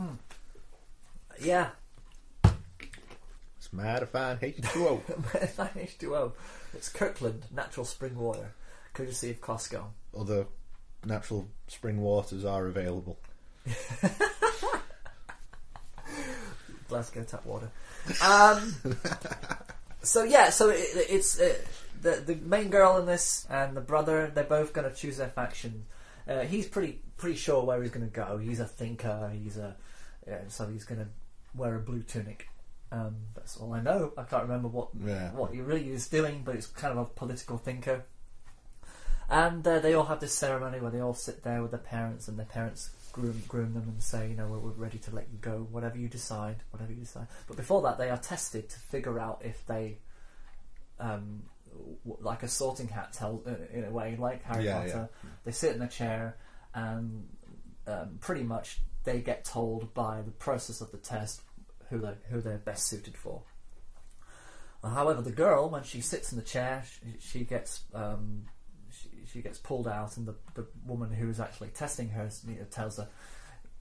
S2: Yeah,
S3: It's mad if I H2O.
S2: H2O. It's Kirkland natural spring water, courtesy of Costco.
S3: Other natural spring waters are available.
S2: Glasgow tap water. Um, so yeah, so it, it's uh, the the main girl in this and the brother. They're both going to choose their faction. Uh, he's pretty pretty sure where he's going to go. He's a thinker. He's a yeah, so he's going to wear a blue tunic. Um, that's all I know. I can't remember what
S3: Yeah.
S2: what he really is doing, but it's kind of a political thinker. And uh, they all have this ceremony where they all sit there with their parents, and their parents groom, groom them and say, you know, we're, we're ready to let you go, whatever you decide, whatever you decide. But before that, they are tested to figure out if they um, w- like a sorting hat tell uh, in a way, like Harry
S3: Yeah,
S2: Potter. They sit in a chair, and um, pretty much they get told by the process of the test who they who they're best suited for. Uh, However, the girl, when she sits in the chair, she, she gets um, she, she gets pulled out, and the, the woman who's actually testing her tells her,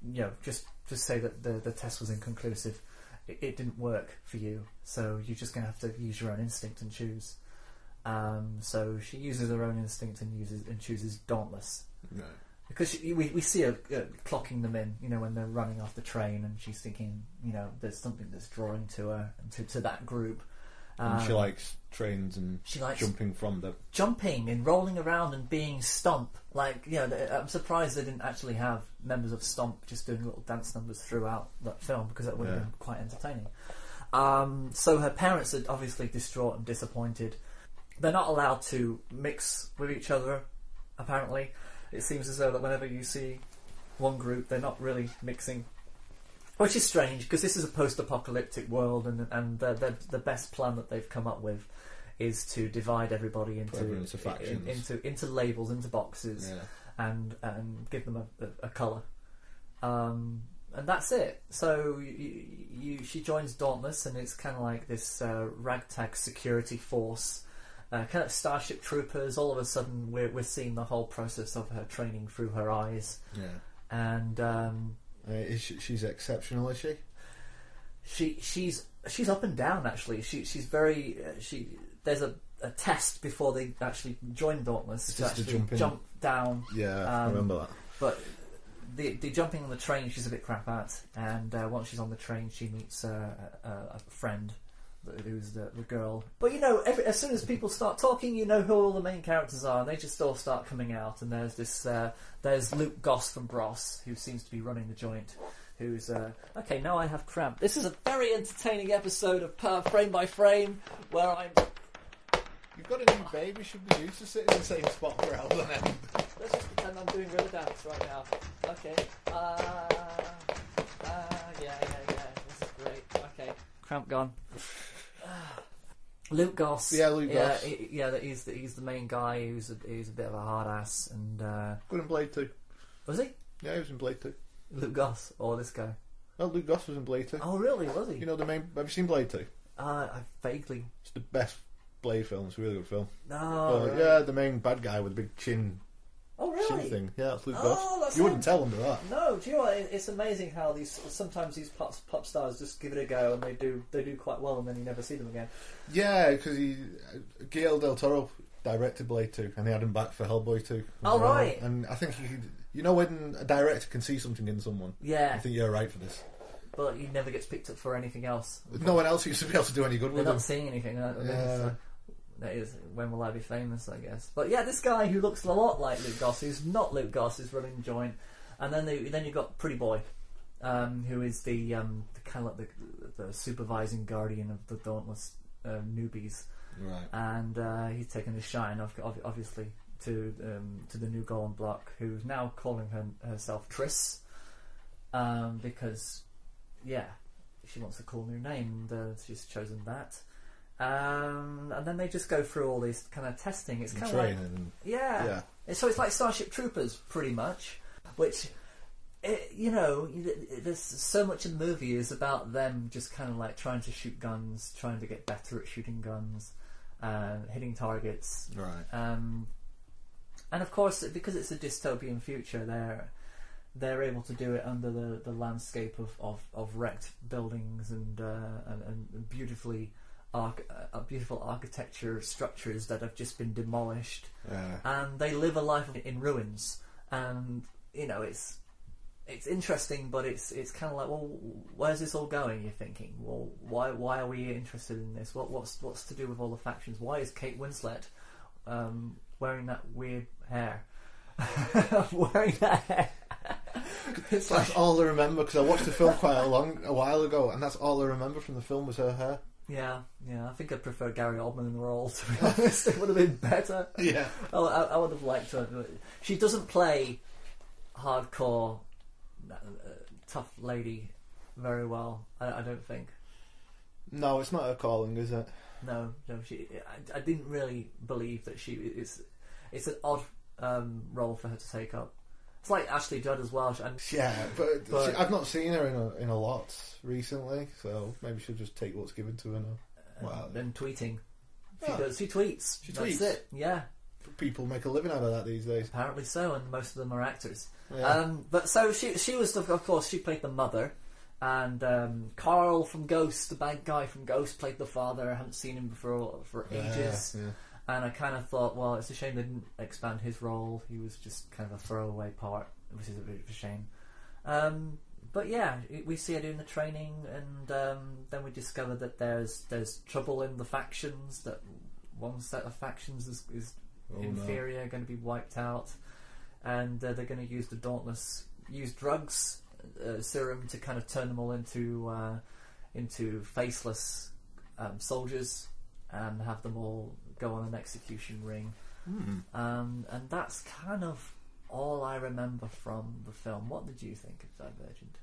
S2: you know, just just say that the the test was inconclusive. It, it didn't work for you, so you're just going to have to use your own instinct and choose. Um, so she uses her own instinct and uses and chooses Dauntless
S3: Right.
S2: Because we we see her uh, clocking them in, you know, when they're running off the train, and she's thinking, you know, there's something that's drawing to her and to, to that group.
S3: And she
S2: Um,
S3: likes trains and
S2: she likes-
S3: jumping from them.
S2: jumping and rolling around and being Stomp. Like, you know, I'm surprised they didn't actually have members of Stomp just doing little dance numbers throughout that film because that would have
S3: Yeah.
S2: been quite entertaining. Um, so her parents are obviously distraught and disappointed. They're not allowed to mix with each other, apparently. It seems as though that whenever you see one group, they're not really mixing. Which is strange because this is a post-apocalyptic world, and and the, the the best plan that they've come up with is to divide everybody into
S3: into
S2: in- into into labels, into boxes,
S3: Yeah.
S2: and and give them a, a, a color. Um, and that's it. So you, you, she joins Dauntless, and it's kind of like this uh, ragtag security force, uh, kind of Starship Troopers. All of a sudden, we're we're seeing the whole process of her training through her eyes,
S3: Yeah.
S2: and um,
S3: Uh, is she, she's exceptional, is she?
S2: she she's she's up and down actually. She she's very uh, she. There's a, a test before they actually join Dauntless
S3: It's
S2: to actually
S3: jump
S2: jump down.
S3: Yeah, I
S2: um,
S3: remember that.
S2: But the the jumping on the train, she's a bit crap at, and uh, once she's on the train, she meets uh, a, a friend th- who's the, the girl. But you know, every, as soon as people start talking, you know who all the main characters are, and they just all start coming out. And there's this uh, there's Luke Goss from Bros, who seems to be running the joint. Who's uh, okay? Now I have cramp. This is a very entertaining episode of Per Frame by Frame, where I'm
S3: You've got a new baby. Should be used to sitting in the same spot for hours on end.
S2: Let's just pretend I'm doing river dance right now. Okay. Uh, uh, yeah, yeah, yeah. This is great. Okay. Cramp gone. Luke Goss.
S3: Yeah, Luke
S2: yeah,
S3: Goss.
S2: he- yeah, that he's the, he's the main guy who's a, who's a bit of a hard ass and uh,
S3: Good in Blade 2.
S2: was he
S3: Yeah, he was in Blade 2.
S2: Luke Goss or this guy?
S3: Oh, Luke Goss was in Blade 2.
S2: Oh, really? Was he?
S3: You know the main. Have you seen Blade 2?
S2: Uh, I vaguely.
S3: It's the best Blade film. It's a really good film.
S2: No.
S3: But,
S2: right.
S3: Yeah, the main bad guy with the big chin,
S2: Oh, really?
S3: thing. Yeah, that's Luke
S2: Oh, that's
S3: You wouldn't
S2: him.
S3: tell under that.
S2: No, do you know what? It- It's amazing how these sometimes these pop, pop stars just give it a go and they do they do quite well and then you never see them again.
S3: Yeah, because he Guillermo del Toro directed Blade 2 and they had him back for Hellboy 2. as
S2: Oh,
S3: well.
S2: right.
S3: And I think he, you know when a director can see something in someone.
S2: Yeah.
S3: I think you're right for this.
S2: But he never gets picked up for anything else.
S3: No one else used to be able to do any good
S2: They're
S3: with
S2: not seeing anything.
S3: Yeah.
S2: That is when will I be famous? I guess. But yeah, this guy who looks a lot like Luke Goss, who's not Luke Goss, is running the joint, and then they, then you've got Pretty Boy, um, who is the, um, the kind of like the, the supervising guardian of the Dauntless uh, newbies,
S3: Right.
S2: and uh, he's taken his shine, ob- ob- obviously, to um, to the new Golem Block, who's now calling her, herself Tris, um, because yeah, she wants a cool new name, and uh, she's chosen that. Um, and then they just go through all this kind of testing. It's kind of like
S3: and-
S2: yeah.
S3: yeah.
S2: And So it's like Starship Troopers, pretty much, which. It, you know, there's so much in the movie is about them just kind of like trying to shoot guns, trying to get better at shooting guns, uh, hitting targets,
S3: Right.
S2: um, and of course, because it's a dystopian future, they're they're able to do it under the, the landscape of, of, of wrecked buildings and uh, and, and beautifully arch- uh, beautiful architecture structures that have just been demolished,
S3: Yeah.
S2: and they live a life in ruins. And you know, it's it's interesting, but it's it's kind of like, well, where's this all going? You're thinking, well, why why are we interested in this? What what's what's to do with all the factions? Why is Kate Winslet um, wearing that weird hair? wearing that hair. it's
S3: That's
S2: like,
S3: all I remember because I watched the film quite a long a while ago, and that's all I remember from the film was her hair.
S2: Yeah, yeah. I think I prefer Gary Oldman in the role. To be honest, it would have been better.
S3: Yeah.
S2: I, I, I would have liked her. She doesn't play hardcore uh, tough lady very well. I, I don't think.
S3: No, it's not her calling, is it?
S2: no, no. She, I, I didn't really believe that she. It's it's an odd um, role for her to take up. It's like Ashley Judd as well. And
S3: Yeah, but,
S2: But-
S3: she, I've not seen her in a, in a lot recently, so maybe she'll just take what's given to her now. Wow.
S2: and tweeting. She
S3: Yeah.
S2: does. She tweets.
S3: She
S2: That's
S3: tweets.
S2: it. Yeah.
S3: People make a living out of that these days.
S2: Apparently so, and most of them are actors.
S3: Yeah.
S2: Um, but so she she was the, of course she played the mother, and um, Carl from Ghost, the bad guy from Ghost, played the father. I haven't seen him for for
S3: Yeah,
S2: ages,
S3: yeah.
S2: And I kind of thought, well, it's a shame they didn't expand his role. He was just kind of a throwaway part, which is a bit of a shame. Um, but yeah, we see her doing the training, and um, then we discover that there's there's trouble in the factions. That one set of factions is, is
S3: Oh, no.
S2: inferior, going to be wiped out, and uh, they're going to use the Dauntless use drugs uh, serum to kind of turn them all into uh, into faceless um, soldiers and have them all go on an execution ring.
S3: Hmm.
S2: Um, and that's kind of all I remember from the film. What did you think of Divergent?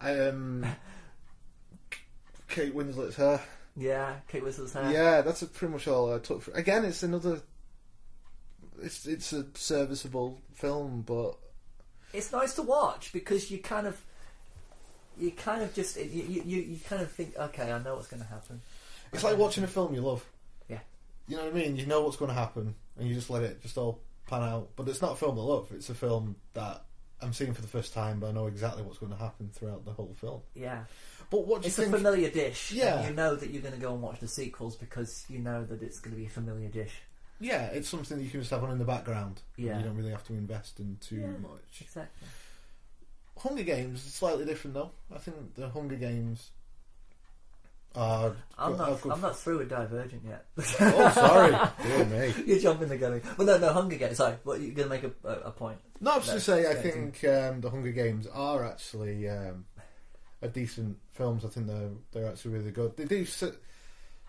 S3: Um, Kate Winslet's hair.
S2: Yeah, Kate Winslet's hair.
S3: Yeah, that's pretty much all I took. For, again, it's another. It's it's a serviceable film, but
S2: it's nice to watch because you kind of you kind of just you, you, you kind of think okay I know what's going to happen
S3: it's like watching a film you love. You know what I mean? You know what's going to happen, and you just let it just all pan out. But it's not a film I love. It's a film that I'm seeing for the first time, but I know exactly what's going to happen throughout the whole film.
S2: yeah
S3: But what do
S2: it's
S3: you
S2: a familiar dish
S3: Yeah.
S2: you know that you're going to go and watch the sequels because you know that it's going to be a familiar dish
S3: Yeah, it's something that you can just have on in the background.
S2: Yeah.
S3: you don't really have to invest in too
S2: Yeah,
S3: much.
S2: exactly
S3: Hunger Games is slightly different though. I think the Hunger Games are.
S2: I'm not I'm not through with Divergent yet
S3: Oh, sorry. Dear me.
S2: you're jumping the gun well no no Hunger Games sorry what you're going to make a, a, a point
S3: No, I was to say, I think um, the Hunger Games are actually um, a decent films. I think they're they're actually really good. They do. s-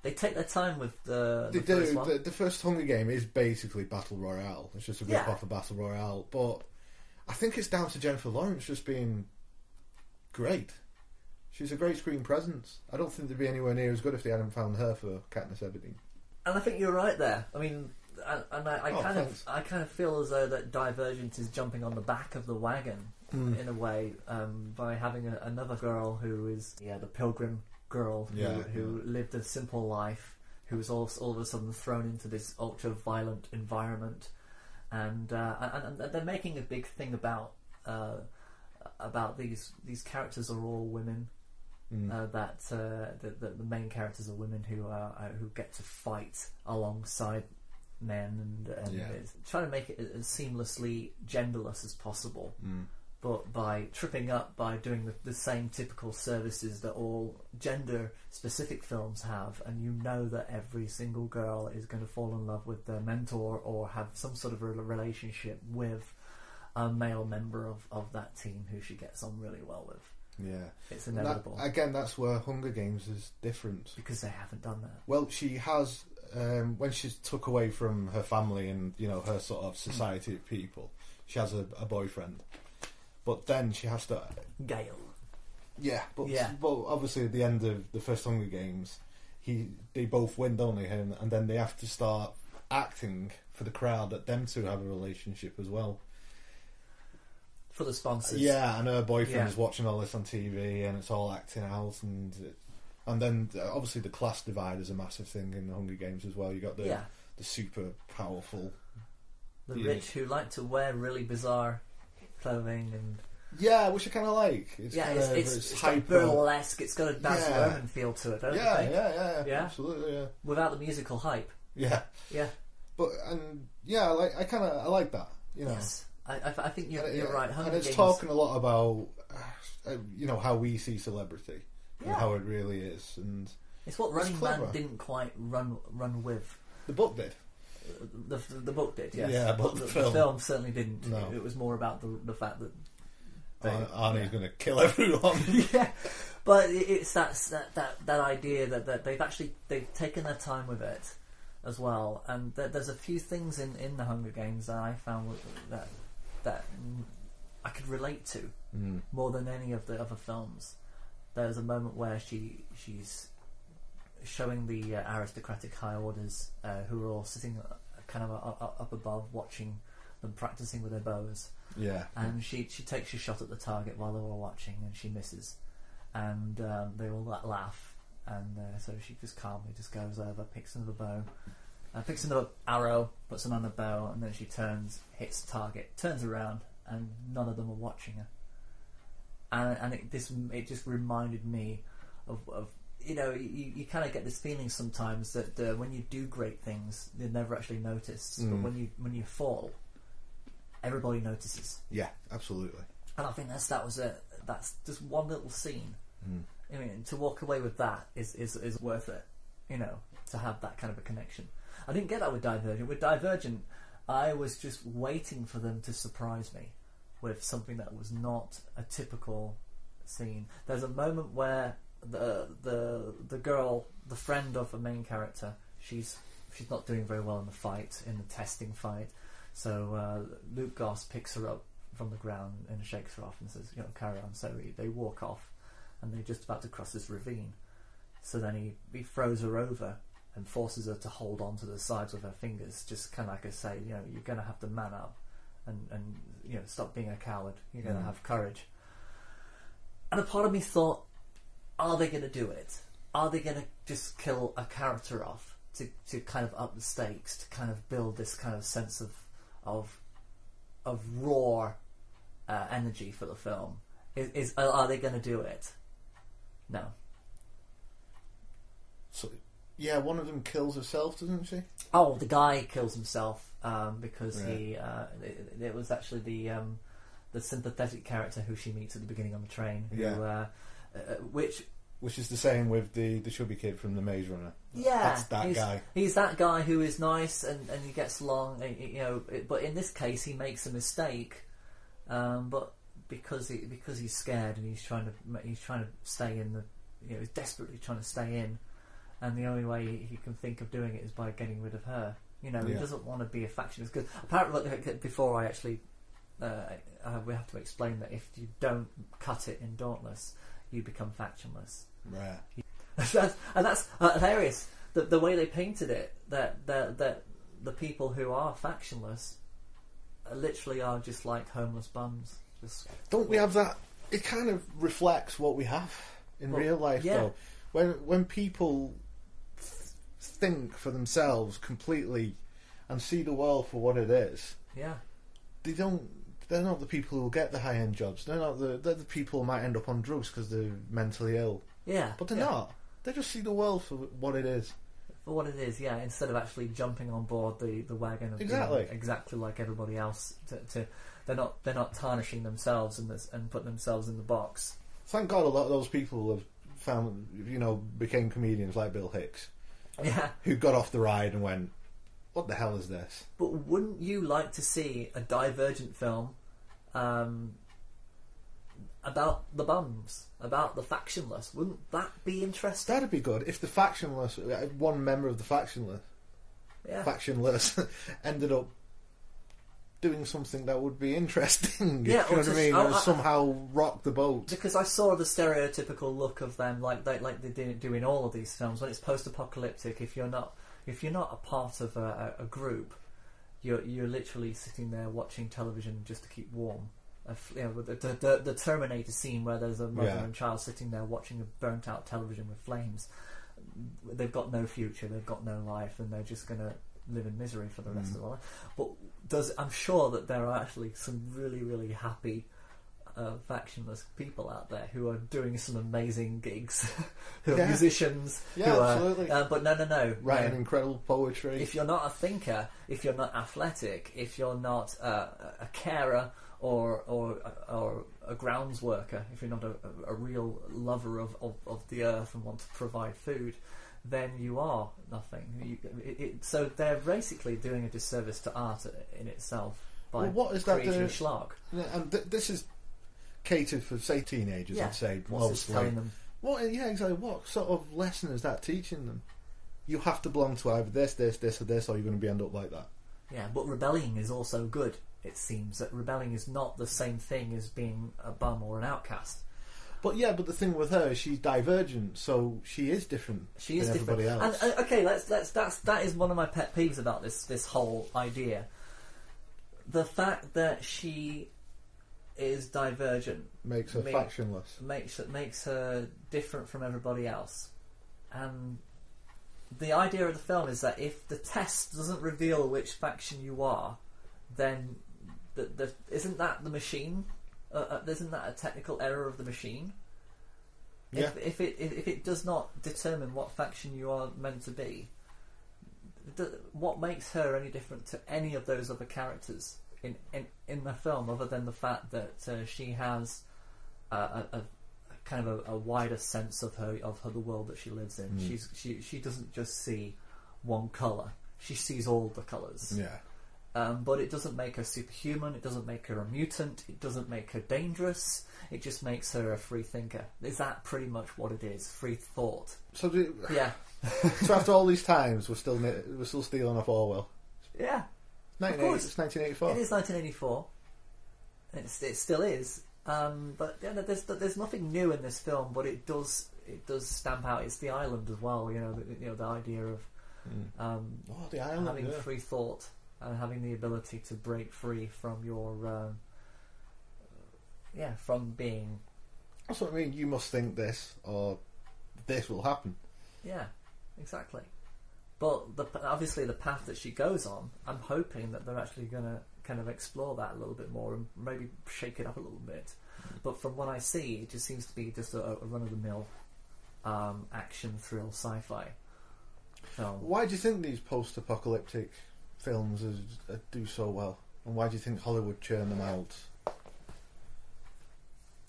S2: they take their time with the,
S3: They
S2: the
S3: do.
S2: first one
S3: The, the first Hunger Game is basically Battle Royale. It's just a rip
S2: Yeah.
S3: off of Battle Royale, but I think it's down to Jennifer Lawrence just being great. She's a great screen presence. I don't think they'd be anywhere near as good if they hadn't found her for Katniss Everdeen.
S2: And I think you're right there. I mean, and, and I, I
S3: Oh,
S2: kind
S3: thanks.
S2: of, I kind of feel as though that Divergent is jumping on the back of the wagon
S3: Mm.
S2: in a way um, by having a, another girl who is, yeah, the pilgrim girl who,
S3: Yeah,
S2: who lived a simple life, who was all, all of a sudden thrown into this ultra violent environment, and, uh, and and they're making a big thing about uh, about these these characters are all women
S3: Mm.
S2: uh, that uh, the, the the main characters are women who are uh, who get to fight alongside men and, and
S3: Yeah.
S2: trying to make it as seamlessly genderless as possible.
S3: Mm.
S2: But by tripping up by doing the, the same typical services that all gender specific films have, and you know that every single girl is going to fall in love with their mentor or have some sort of a relationship with a male member of, of that team who she gets on really well with.
S3: Yeah,
S2: It's
S3: And that-
S2: inevitable.
S3: again, that's where Hunger Games is different
S2: because they haven't done that.
S3: Well, she has um, when she's took away from her family and you know her sort of society of people. She has a, a boyfriend, but then she has to.
S2: Gale.
S3: Yeah, but
S2: Yeah.
S3: but obviously at the end of the first Hunger Games, he they both win, don't they? And, and then they have to start acting for the crowd that them two have a relationship as well.
S2: For the sponsors.
S3: Yeah, and her boyfriend
S2: Yeah.
S3: is watching all this on TV, and it's all acting out, and and then uh, obviously the class divide is a massive thing in the Hunger Games as well. You got the
S2: Yeah.
S3: the super powerful,
S2: The
S3: Yeah.
S2: rich who like to wear really bizarre clothing and
S3: yeah, which I kind of like. It's
S2: yeah,
S3: kind
S2: it's, it's,
S3: it's, hyper.
S2: burlesque. It's got a Baz. Luhrmann feel to it, don't
S3: yeah,
S2: you think?
S3: yeah, yeah,
S2: Yeah?
S3: absolutely, yeah,
S2: Without the musical hype.
S3: yeah.
S2: Yeah.
S3: But and yeah, I like I kind of I like that. You know,
S2: Yes. I, I, I think you're,
S3: And
S2: you're right. Hunger
S3: and it's
S2: Games.
S3: talking a lot about uh, you know how we see celebrity and how it really is, and
S2: It's what
S3: it's
S2: Running Man didn't quite run run with.
S3: the book did.
S2: The, the, the book did, yes.
S3: Yeah, but
S2: the,
S3: the
S2: the
S3: film-
S2: film certainly didn't.
S3: No.
S2: It was more about the the fact that they-
S3: Ar- Arnie's going to kill everyone.
S2: yeah, but it's that that that, that idea that, that they've actually they've taken their time with it as well, and there's a few things in, in the Hunger Games that I found that that I could relate to
S3: Mm.
S2: more than any of the other films. There's a moment where she she's showing the uh, aristocratic high orders uh, who are all sitting uh, kind of uh, uh, up above, watching them practicing with their bows.
S3: Yeah.
S2: And she she takes a shot at the target while they're all watching, and she misses, and um, they all laugh, and uh, so she just calmly just goes over, picks another bow, uh, picks another arrow, puts it on the bow, and then she turns, hits the target, turns around, and none of them are watching her. And and it this it just reminded me of, of you know you, you kind of get this feeling sometimes that uh, when you do great things, they're never actually noticed, but
S3: Mm.
S2: when you when you fall, everybody notices.
S3: Yeah, absolutely.
S2: And I think that's that was a that's just one little scene.
S3: Mm.
S2: I mean, to walk away with that is, is is worth it. You know, to have that kind of a connection. I didn't get that with Divergent. With Divergent, I was just waiting for them to surprise me with something that was not a typical scene. There's a moment where the the the girl, the friend of the main character, she's she's not doing very well in the fight, in the testing fight. So uh, Luke Goss picks her up from the ground and shakes her off and says, "You know, carry on." So he, they walk off, and they're just about to cross this ravine. So then he, he throws her over and forces her to hold on to the sides of her fingers, just kind of like I say, you know, you're going to have to man up and, and you know stop being a coward. You're going to
S3: Mm.
S2: have courage. And a part of me thought, are they going to do it? Are they going to just kill a character off to, to kind of up the stakes, to kind of build this kind of sense of of of raw uh, energy for the film? Is, is are they going to do it? No.
S3: So, yeah, one of them kills herself, doesn't she?
S2: Oh, the guy kills himself um, because
S3: Right.
S2: he. Uh, it, it was actually the um, the sympathetic character who she meets at the beginning on the train. Who,
S3: Yeah.
S2: uh, uh, which
S3: Which is the same with the the chubby kid from the Maze Runner.
S2: Yeah,
S3: that's that
S2: he's,
S3: guy.
S2: He's that guy who is nice and, and he gets along, and, you know. But in this case, he makes a mistake, um, but because he because he's scared and he's trying to he's trying to stay in the you know he's desperately trying to stay in, and the only way he can think of doing it is by getting rid of her. You know, he
S3: Yeah.
S2: doesn't want to be a factionist because apparently before I actually uh, uh, we have to explain that if you don't cut it in Dauntless, you become factionless.
S3: Right.
S2: that's, and that's uh, hilarious. The, the way they painted it, that that that the people who are factionless uh, literally are just like homeless bums. Just
S3: Don't we have that? It kind of reflects what we have in
S2: Well,
S3: real life,
S2: yeah.
S3: though. When when people think for themselves completely and see the world for what it is,
S2: yeah,
S3: they don't. They're not the people who will get the high end jobs. They're not the. They're the people who might end up on drugs because they're mentally ill.
S2: yeah.
S3: But they're
S2: yeah.
S3: not. They just see the world for what it is.
S2: for what it is. Yeah, instead of actually jumping on board the, the wagon of being
S3: Exactly.
S2: exactly like everybody else. To, to they're not they're not tarnishing themselves and this and putting themselves in the box.
S3: Thank God a lot of those people have found, you know, became comedians like Bill Hicks,
S2: Yeah.
S3: who got off the ride and went, "What the hell is this?"
S2: But wouldn't you like to see a divergent film um, about the bums, about the factionless? Wouldn't that be interesting?
S3: That'd be good if the factionless, uh, one member of the factionless,
S2: Yeah.
S3: factionless, ended up doing something that would be interesting.
S2: Yeah,
S3: you know what I mean?
S2: oh, I-
S3: somehow rock the boat.
S2: Because I saw the stereotypical look of them, like they like they do do in all of these films. When it's post-apocalyptic, if you're not if you're not a part of a, a, group, you're you're literally sitting there watching television just to keep warm. You know, the, the, the Terminator scene where there's a mother
S3: Yeah.
S2: and child sitting there watching a burnt-out television with flames. They've got no future, they've got no life, and they're just going to live in misery for the rest
S3: Mm.
S2: of their life. But does I'm sure that there are actually some really, really happy uh, factionless people out there who are doing some amazing gigs, who are
S3: Yeah.
S2: musicians,
S3: Yeah,
S2: who are,
S3: absolutely.
S2: uh, but no, no, no,
S3: Writing
S2: no.
S3: incredible poetry.
S2: If you're not a thinker, if you're not athletic, if you're not uh, a carer or or or a grounds worker, if you're not a, a, a real lover of, of, of the earth and want to provide food, then you are nothing. You, it, it, so they're basically doing a disservice to art in itself by
S3: Well, what is that
S2: creating uh,
S3: doing?
S2: schlock.
S3: Yeah, and th- this is catered for say teenagers.
S2: Yeah.
S3: I'd say mostly.
S2: telling them?
S3: What? Yeah, exactly. What sort of lesson is that teaching them? You have to belong to either this, this, this, or this, or you're going to be end up like that.
S2: Yeah, but rebelling is also good. It seems that rebelling is not the same thing as being a bum or an outcast.
S3: But yeah, but the thing with her, is she's divergent, so she is different.
S2: She is
S3: than
S2: different.
S3: everybody else.
S2: And, uh, okay, let's let's that's that is one of my pet peeves about this this whole idea. The fact that she is divergent
S3: Makes her
S2: ma-
S3: factionless.
S2: Makes makes her different from everybody else, and the idea of the film is that if the test doesn't reveal which faction you are, then the, the, isn't that the machine? Uh, uh, isn't that a technical error of the machine?
S3: Yeah.
S2: If, if it if, it does not determine what faction you are meant to be, th- what makes her any different to any of those other characters in in, in the film, other than the fact that uh, she has a, a, a kind of a, a wider sense of her of her, the world that she lives in.
S3: Mm.
S2: She's she she doesn't just see one color; she sees all the colors.
S3: Yeah.
S2: Um, but it doesn't make her superhuman. It doesn't make her a mutant. It doesn't make her dangerous. It just makes her a free thinker. Is that pretty much what it is? Free thought.
S3: So, do,
S2: Yeah.
S3: so after all these times, we're still we're still stealing off Orwell.
S2: Yeah.
S3: 1980
S2: course.
S3: it's 1984.
S2: It is 1984. It's, it still is. Um, but yeah, there's there's nothing new in this film, but it does it does stamp out. It's the island as well. You know, the, you know the idea of
S3: Mm.
S2: um,
S3: Oh, the island,
S2: having
S3: yeah.
S2: free thought and having the ability to break free from your um, yeah from being
S3: That's what I mean. You must think this, or this will happen.
S2: Yeah, exactly. But the, obviously, the path that she goes on, I'm hoping that they're actually going to kind of explore that a little bit more and maybe shake it up a little bit. But from what I see, it just seems to be just a, a run of the mill um, action thrill sci fi film.
S3: Why do you think these post-apocalyptic films is, uh, do so well? And why do you think Hollywood churn them out?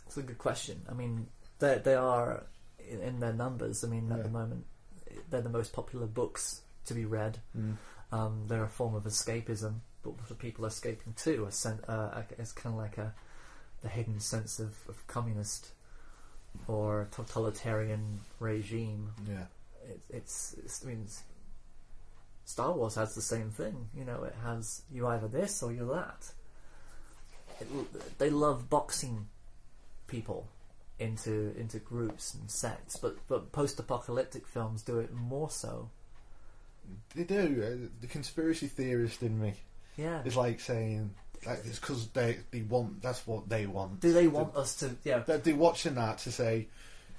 S2: It's a good question. I mean, they they are in, in their numbers. I mean, at the moment, they're the most popular books to be read.
S3: Mm.
S2: Um, they're a form of escapism, but for people escaping to a sen- uh, it's kind of like a the hidden sense of, of communist or totalitarian regime.
S3: Yeah.
S2: It, it's, it's I mean, it's- Star Wars has the same thing. You know, it has you either this or you're that. It, they love boxing people into into groups and sects, but but post-apocalyptic films do it more so.
S3: They do. Uh, the conspiracy theorist in me
S2: Yeah.
S3: is like saying like it's because they they want that's what they want.
S2: Do they want us to? Yeah.
S3: They're, they're watching that to say,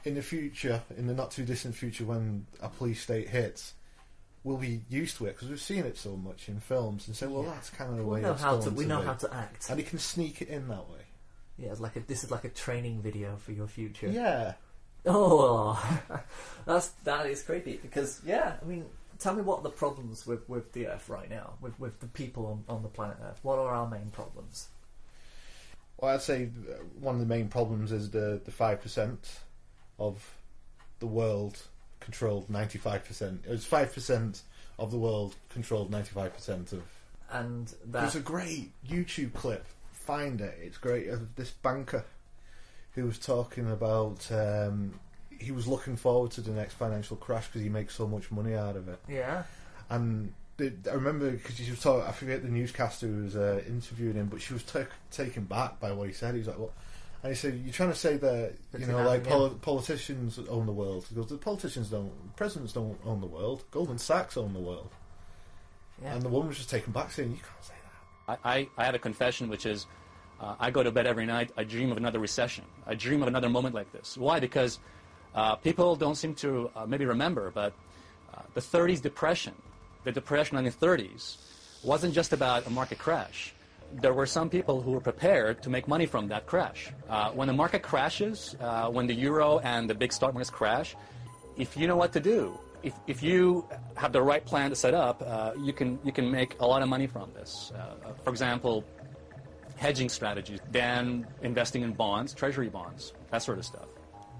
S3: in the future, in the not too distant future, when a police state hits, we'll be used to it because we've seen it so much in films and say, well,
S2: Yeah.
S3: that's kind of the
S2: We
S3: way
S2: know
S3: it's
S2: how to-
S3: going
S2: we know
S3: be.
S2: how to act.
S3: and he can sneak it in that way.
S2: Yeah, it's like a, this is like a training video for your future.
S3: Yeah.
S2: Oh, that's that is creepy because yeah, I mean, tell me what the problems with, with the Earth right now, with with the people on, on the planet Earth. What are our main problems?
S3: Well, I'd say uh, one of the main problems is the the five percent of the world controlled ninety five percent. It was five percent of the world controlled ninety five percent of.
S2: And that
S3: There's a great YouTube clip. Find it. It's great. Of this banker who was talking about. Um, he was looking forward to the next financial crash because he makes so much money out of it.
S2: Yeah.
S3: And I remember because she was talking. I forget the newscaster who was uh, interviewing him, but she was ta taken back by what he said. He was like, "Well," and he said, "You're trying to say that
S2: It's
S3: you know, like poli- politicians own the world." He goes, "The politicians don't. Presidents don't own the world. Goldman Sachs own the world."
S2: Yeah.
S3: And the woman was just taken back, saying, "You can't say that."
S17: I, I, I have a confession, which is uh, I go to bed every night, I dream of another recession. I dream of another moment like this. Why? Because uh, people don't seem to uh, maybe remember, but uh, the 30s depression, the depression in the 30s, wasn't just about a market crash. There were some people who were prepared to make money from that crash. Uh, when the market crashes, uh, when the euro and the big stock markets crash, if you know what to do, if, if you have the right plan to set up, uh, you, can, you can make a lot of money from this. Uh, for example, hedging strategies, then investing in bonds, treasury bonds, that sort of stuff.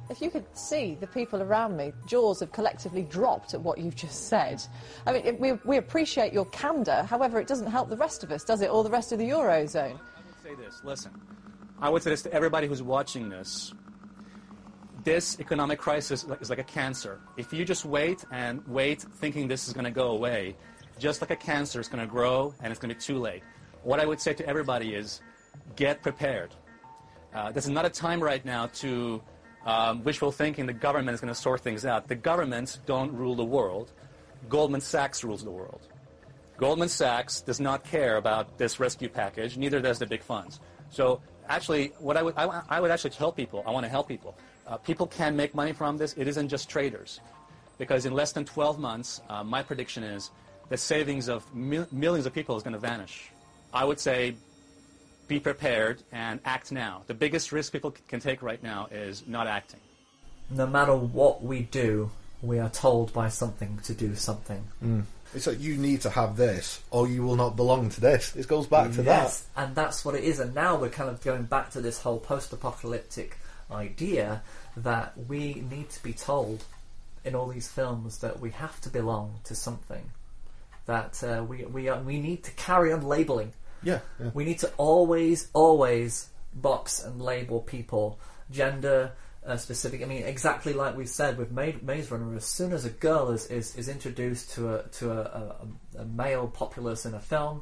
S18: If you could see the people around me, jaws have collectively dropped at what you've just said. I mean, we, we appreciate your candour, however, it doesn't help the rest of us, does it, or the rest of the Eurozone?
S17: I would say this. Listen, I would say this to everybody who's watching this. This economic crisis is like a cancer. If you just wait and wait thinking this is going to go away, just like a cancer, it's going to grow and it's going to be too late. What I would say to everybody is get prepared. Uh, this is not a time right now to um, wishful thinking the government is going to sort things out. The governments don't rule the world. Goldman Sachs rules the world. Goldman Sachs does not care about this rescue package, neither does the big funds. So actually, what I would, I, I would actually tell people, I want to help people. Uh, people can make money from this. It isn't just traders. Because in less than 12 months, uh, my prediction is the savings of mil- millions of people is going to vanish. I would say be prepared and act now. The biggest risk people can take right now is not acting.
S2: No matter what we do, we are told by something to do something.
S3: Mm. It's like you need to have this, or you will not belong to this. It goes back to that.
S2: yes, and that's what it is. And now we're kind of going back to this whole post-apocalyptic idea that we need to be told in all these films that we have to belong to something. That uh, we we are, we need to carry on labeling.
S3: Yeah, yeah.
S2: We need to always always box and label people gender. Uh, specific. I mean, exactly like we've said with Ma- Maze Runner. As soon as a girl is, is, is introduced to a to a, a, a male populace in a film,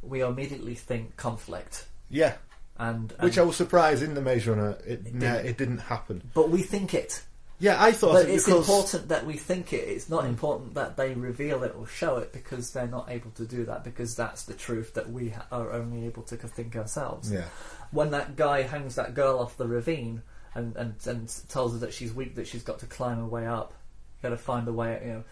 S2: we immediately think conflict.
S3: Yeah.
S2: And,
S3: Which I was surprised in the Maze Runner, it,
S2: It didn't.
S3: it didn't happen.
S2: but we think it.
S3: Yeah, I thought
S2: But
S3: it
S2: it's
S3: because
S2: important that we think it. It's not
S3: Mm.
S2: important that they reveal it or show it because they're not able to do that because that's the truth that we are only able to think ourselves.
S3: Yeah.
S2: When that guy hangs that girl off the ravine and, and, and tells her that she's weak, that she's got to climb her way up, got to find a way. You know,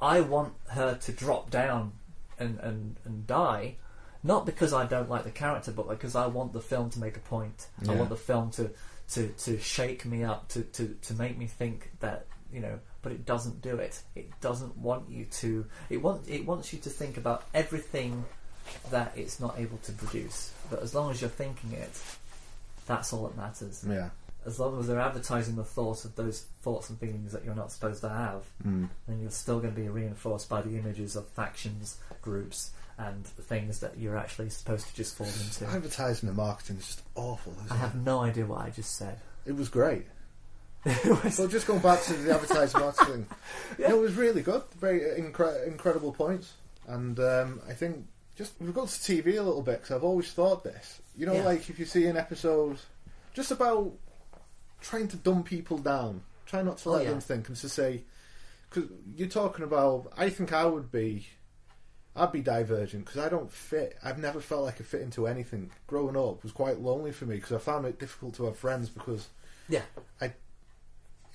S2: I want her to drop down and, and, and die. Not because I don't like the character, but because I want the film to make a point. I want the film to, to, to shake me up, to, to, to make me think that you know. But it doesn't do it. It doesn't want you to. It want it wants you to think about everything that it's not able to produce. But as long as you're thinking it, that's all that matters.
S3: Yeah.
S2: As long as they're advertising the thoughts of those thoughts and feelings that you're not supposed to have,
S3: Mm.
S2: then you're still going to be reinforced by the images of factions, groups, and things that you're actually supposed to just fall into.
S3: advertising and marketing is just awful. Isn't
S2: I have no idea what I just said.
S3: It was great. well, just going back to the advertising marketing, no, it was really good. Very incre- incredible points, and um, I think just we've got to TV a little bit because I've always thought this. You know,
S2: Yeah.
S3: like if you see an episode just about trying to dumb people down, try not to
S2: Oh,
S3: let
S2: yeah.
S3: them think, and to say because you're talking about. I think I would be. I'd be divergent because I don't fit. I've never felt like I fit into anything. Growing up was quite lonely for me because I found it difficult to have friends because
S2: Yeah.
S3: I.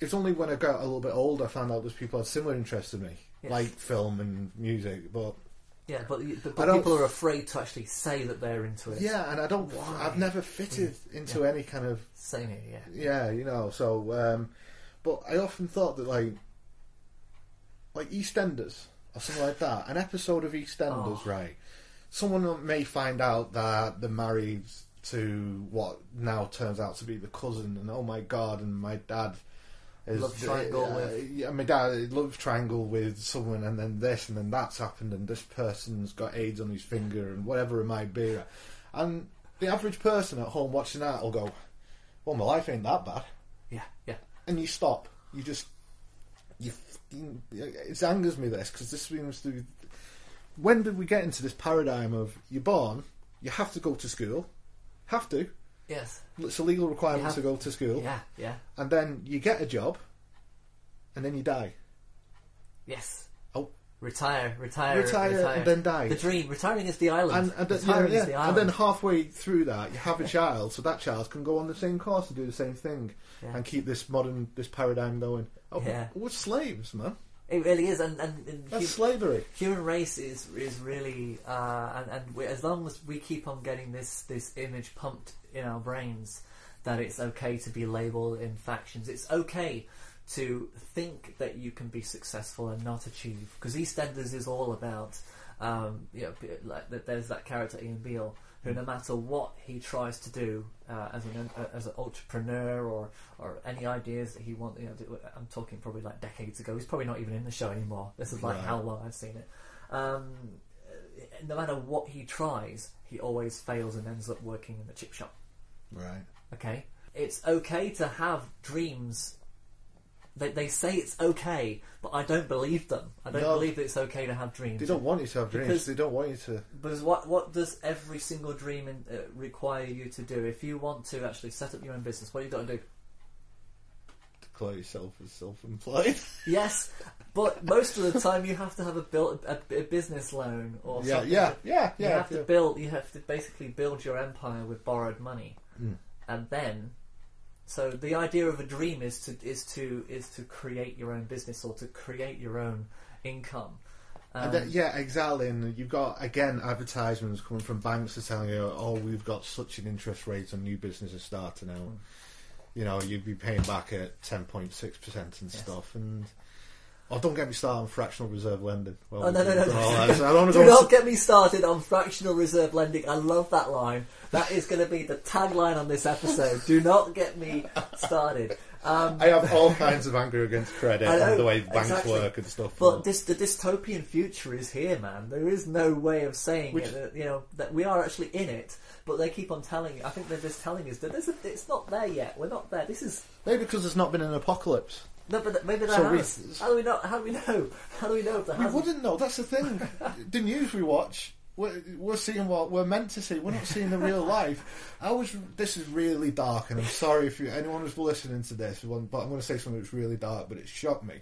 S3: It's only when I got a little bit older I found out there's people had similar interests to me,
S2: Yes.
S3: like film and music. But
S2: Yeah, but, but, but people are afraid to actually say that they're into it.
S3: yeah, and I don't.
S2: Why?
S3: I've never fitted into any kind of
S2: Same here, yeah.
S3: yeah, you know. So, um, but I often thought that like, like EastEnders or something like that, an episode of EastEnders,
S2: Oh.
S3: right? Someone may find out that they're married to what now turns out to be the cousin, and oh my god, and my dad is
S2: Love triangle
S3: uh,
S2: with-
S3: yeah, my dad love triangle with someone, and then this, and then that's happened, and this person's got AIDS on his finger, and whatever it might be, and the average person at home watching that will go, "Well, my life ain't that bad."
S2: Yeah, yeah.
S3: and you stop. You just you. Fucking- It angers me this because this seems to. When did we get into this paradigm of you're born, you have to go to school, have to.
S2: Yes.
S3: It's a legal requirement
S2: have-
S3: to go to school.
S2: Yeah, yeah.
S3: And then you get a job, and then you die.
S2: Yes.
S3: Oh.
S2: Retire, retire,
S3: Retire and then die.
S2: The dream. Retiring is the island.
S3: And, and, then-
S2: Retiring
S3: yeah,
S2: is the island.
S3: and then halfway through that, you have a child, so that child can go on the same course and do the same thing,
S2: Yeah.
S3: and keep this modern this paradigm going. Oh,
S2: Yeah.
S3: we're slaves, man.
S2: It really is, and, and, and
S3: That's
S2: hu-
S3: slavery.
S2: Human race is is really, uh, and and we, as long as we keep on getting this this image pumped in our brains that it's okay to be labelled in factions, it's okay to think that you can be successful and not achieve. Because EastEnders is all about, um, you know, like that. There's that character Ian Beale who, no matter what he tries to do uh, as an uh, as an entrepreneur or or any ideas that he wants, you know, I'm talking probably like decades ago. He's probably not even in the show anymore. This is like
S3: Right.
S2: how long I've seen it. Um, no matter what he tries, he always fails and ends up working in the chip shop.
S3: Right.
S2: Okay, it's okay to have dreams. They, they say it's okay, but I don't believe them. I don't
S3: No.
S2: believe that it's okay to have dreams.
S3: They don't want you to have dreams.
S2: Because-
S3: they don't want you to.
S2: Because what what does every single dream in, uh, require you to do? If you want to actually set up your own business, what you got to do?
S3: declare yourself as self-employed.
S2: Yes, but most of the time you have to have a build a, a business loan or
S3: Yeah,
S2: something.
S3: yeah, yeah,
S2: You have to
S3: yeah.
S2: build. You have to basically build your empire with borrowed money,
S3: Mm.
S2: and then. So the idea of a dream is to is to is to create your own business or to create your own income.
S3: And
S2: Um,
S3: that- yeah, exactly. And you've got again advertisements coming from banks are telling you, "Oh, we've got such an interest rate on new businesses starting out.
S2: Mm.
S3: You know, you'd be paying back at ten point six percent and
S2: Yes.
S3: stuff." And oh, don't get me started on fractional reserve lending. Well,
S2: Oh no no no!
S3: we've done all
S2: no.
S3: I don't
S2: Do not
S3: into-
S2: get me started on fractional reserve lending. I love that line. That is going to be the tagline on this episode. Do not get me started. Um,
S3: I have all kinds of anger against credit
S2: know,
S3: and the way banks
S2: exactly.
S3: work and stuff.
S2: But this, the dystopian future is here, man. There is no way of saying
S3: Which-
S2: it. That, you know that we are actually in it, but they keep on telling. You I think they're just telling us that there's a, it's not there yet. We're not there. This is
S3: maybe because there's not been an apocalypse.
S2: No, but maybe there
S3: So we-
S2: has. How do we know? How do we know? How do we know if
S3: We
S2: hasn't?
S3: wouldn't know. That's the thing. the news we watch, we're, we're seeing what we're meant to see. We're not seeing the real life. I was. This is really dark, and I'm sorry if you, anyone was listening to this, but I'm going to say something that's really dark, but it shocked me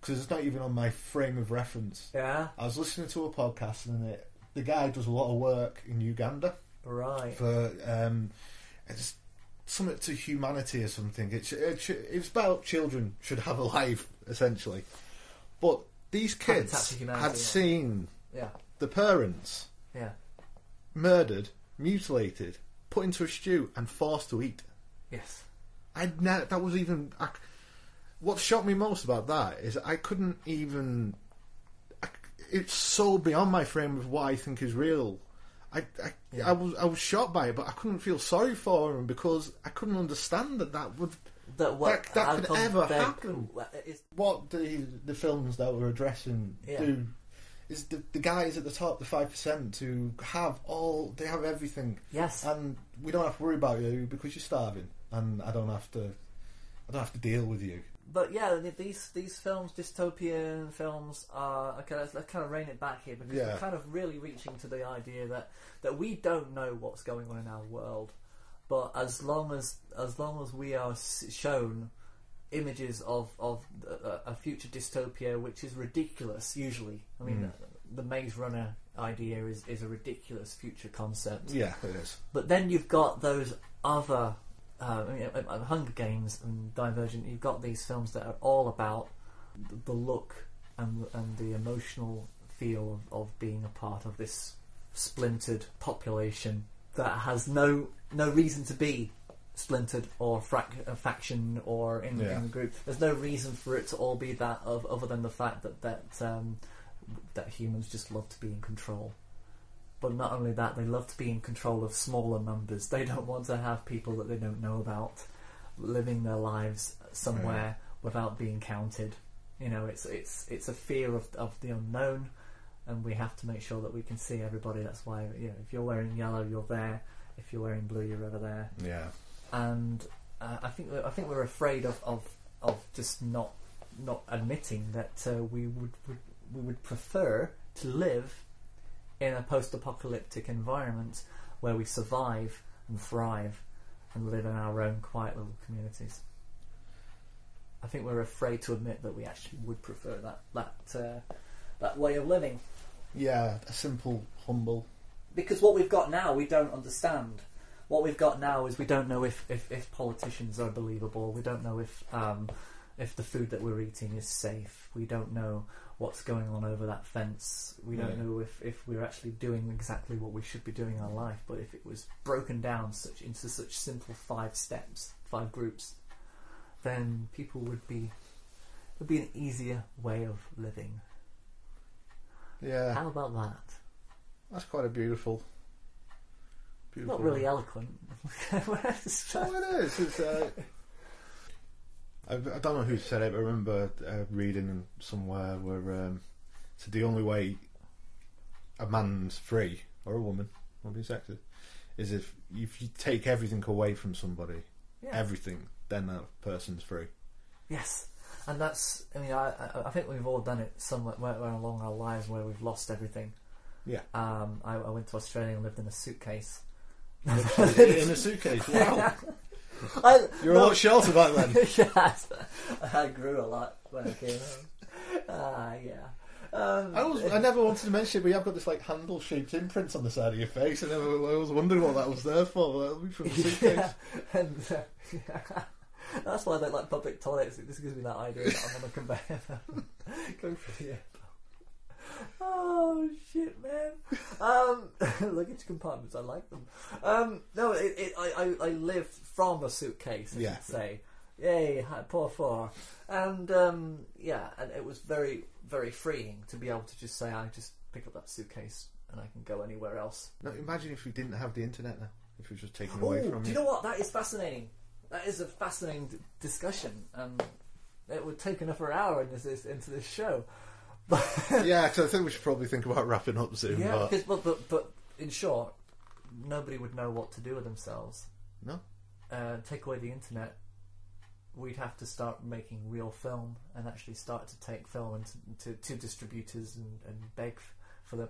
S3: because it's not even on my frame of reference.
S2: Yeah.
S3: I was listening to a podcast, and it, the guy does a lot of work in Uganda
S2: Right.
S3: for um, it's something to humanity or something. It's it, it's about children should have a life essentially, but these kids
S2: Humanity,
S3: had
S2: yeah.
S3: seen
S2: Yeah.
S3: the parents
S2: Yeah.
S3: murdered, mutilated, put into a stew, and forced to eat.
S2: Yes.
S3: I ne- that was even. I, what shocked me most about that is I couldn't even. I, it's so beyond my frame of what I think is real. I, I, I was I was shocked by it, but I couldn't feel sorry for him because I couldn't understand that that would
S2: That what
S3: that, that could ever happen. What the the films that we're addressing
S2: Yeah.
S3: do is the the guys at the top, the five percent, who have all they have everything.
S2: Yes.
S3: and we don't have to worry about you because you're starving, and I don't have to I don't have to deal with you.
S2: But yeah, these these films, dystopian films, are okay. Let's, let's kind of rein it back here because
S3: Yeah.
S2: we're kind of really reaching to the idea that that we don't know what's going on in our world, but as long as as long as we are shown images of of a, a future dystopia, which is ridiculous. Usually, I mean,
S3: Mm.
S2: the Maze Runner idea is is a ridiculous future concept.
S3: Yeah, it is.
S2: But then you've got those other uh, uh, uh, Hunger Games and Divergent. You've got these films that are all about the, the look and and the emotional feel of, of being a part of this splintered population that has no no reason to be splintered or frac- a faction or in,
S3: Yeah.
S2: in the group. There's no reason for it to all be that of, other than the fact that that um, that humans just love to be in control. But not only that, they love to be in control of smaller numbers. They don't want to have people that they don't know about living their lives somewhere without being counted. You know, it's it's it's a fear of of the unknown, and we have to make sure that we can see everybody. That's why you know, if you're wearing yellow, you're there. If you're wearing blue, you're over there.
S3: Yeah.
S2: And uh, I think I think we're afraid of of, of just not not admitting that uh, we would, would we would prefer to live in a post-apocalyptic environment where we survive and thrive and live in our own quiet little communities. I think we're afraid to admit that we actually would prefer that that uh, that way of living
S3: Yeah, a simple, humble.
S2: because what we've got now we don't understand. What we've got now is we don't know if, if, if politicians are believable. We don't know if um, if the food that we're eating is safe. We don't know what's going on over that fence. We don't
S3: Yeah.
S2: know if, if we're actually doing exactly what we should be doing in our life. But if it was broken down such into such simple five steps, five groups, then people would be would be an easier way of living.
S3: Yeah,
S2: How about that?
S3: that's quite a beautiful. beautiful
S2: Not really eloquent.
S3: Oh, it is. It's, uh, I, I don't know who said it, but I remember uh, reading somewhere where um, said the only way a man's free or a woman, not being sexist, is if if you take everything away from somebody,
S2: Yeah.
S3: everything, then that person's free.
S2: Yes, and that's. I mean, I, I, think we've all done it somewhere where, where along our lives where we've lost everything.
S3: Yeah.
S2: Um, I, I went to Australia and lived in a suitcase.
S3: in a suitcase. Wow.
S2: I,
S3: You were a lot shorter back then.
S2: yes, I grew a lot when I came home. Ah, yeah. Um,
S3: I was, I never wanted to mention it, but you've got this like handle-shaped imprint on the side of your face, and I I was wondering what that was there for. That'll be from the suitcase.
S2: yeah, and uh, that's why I don't like public toilets. It just gives me that idea that I'm on a conveyor. Go for airport. Oh shit, man! Um, luggage compartments, I like them. Um, no, it, it, I, I, I lived from a suitcase. I
S3: Yeah.
S2: should say, yay, poor four, and um, yeah, and it was very, very freeing to be able to just say, I just pick up that suitcase and I can go anywhere else.
S3: Now, imagine if we didn't have the internet now. If we was just taken away
S2: Ooh,
S3: from
S2: do you know what? That is fascinating. That is a fascinating d- discussion. Um, it would take another hour into this into this show.
S3: Yeah, because I think we should probably think about wrapping up soon.
S2: Yeah,
S3: but
S2: but, but in short, nobody would know what to do with themselves.
S3: No.
S2: Uh, take away the internet, we'd have to start making real film and actually start to take film and to, to, to distributors and, and beg for them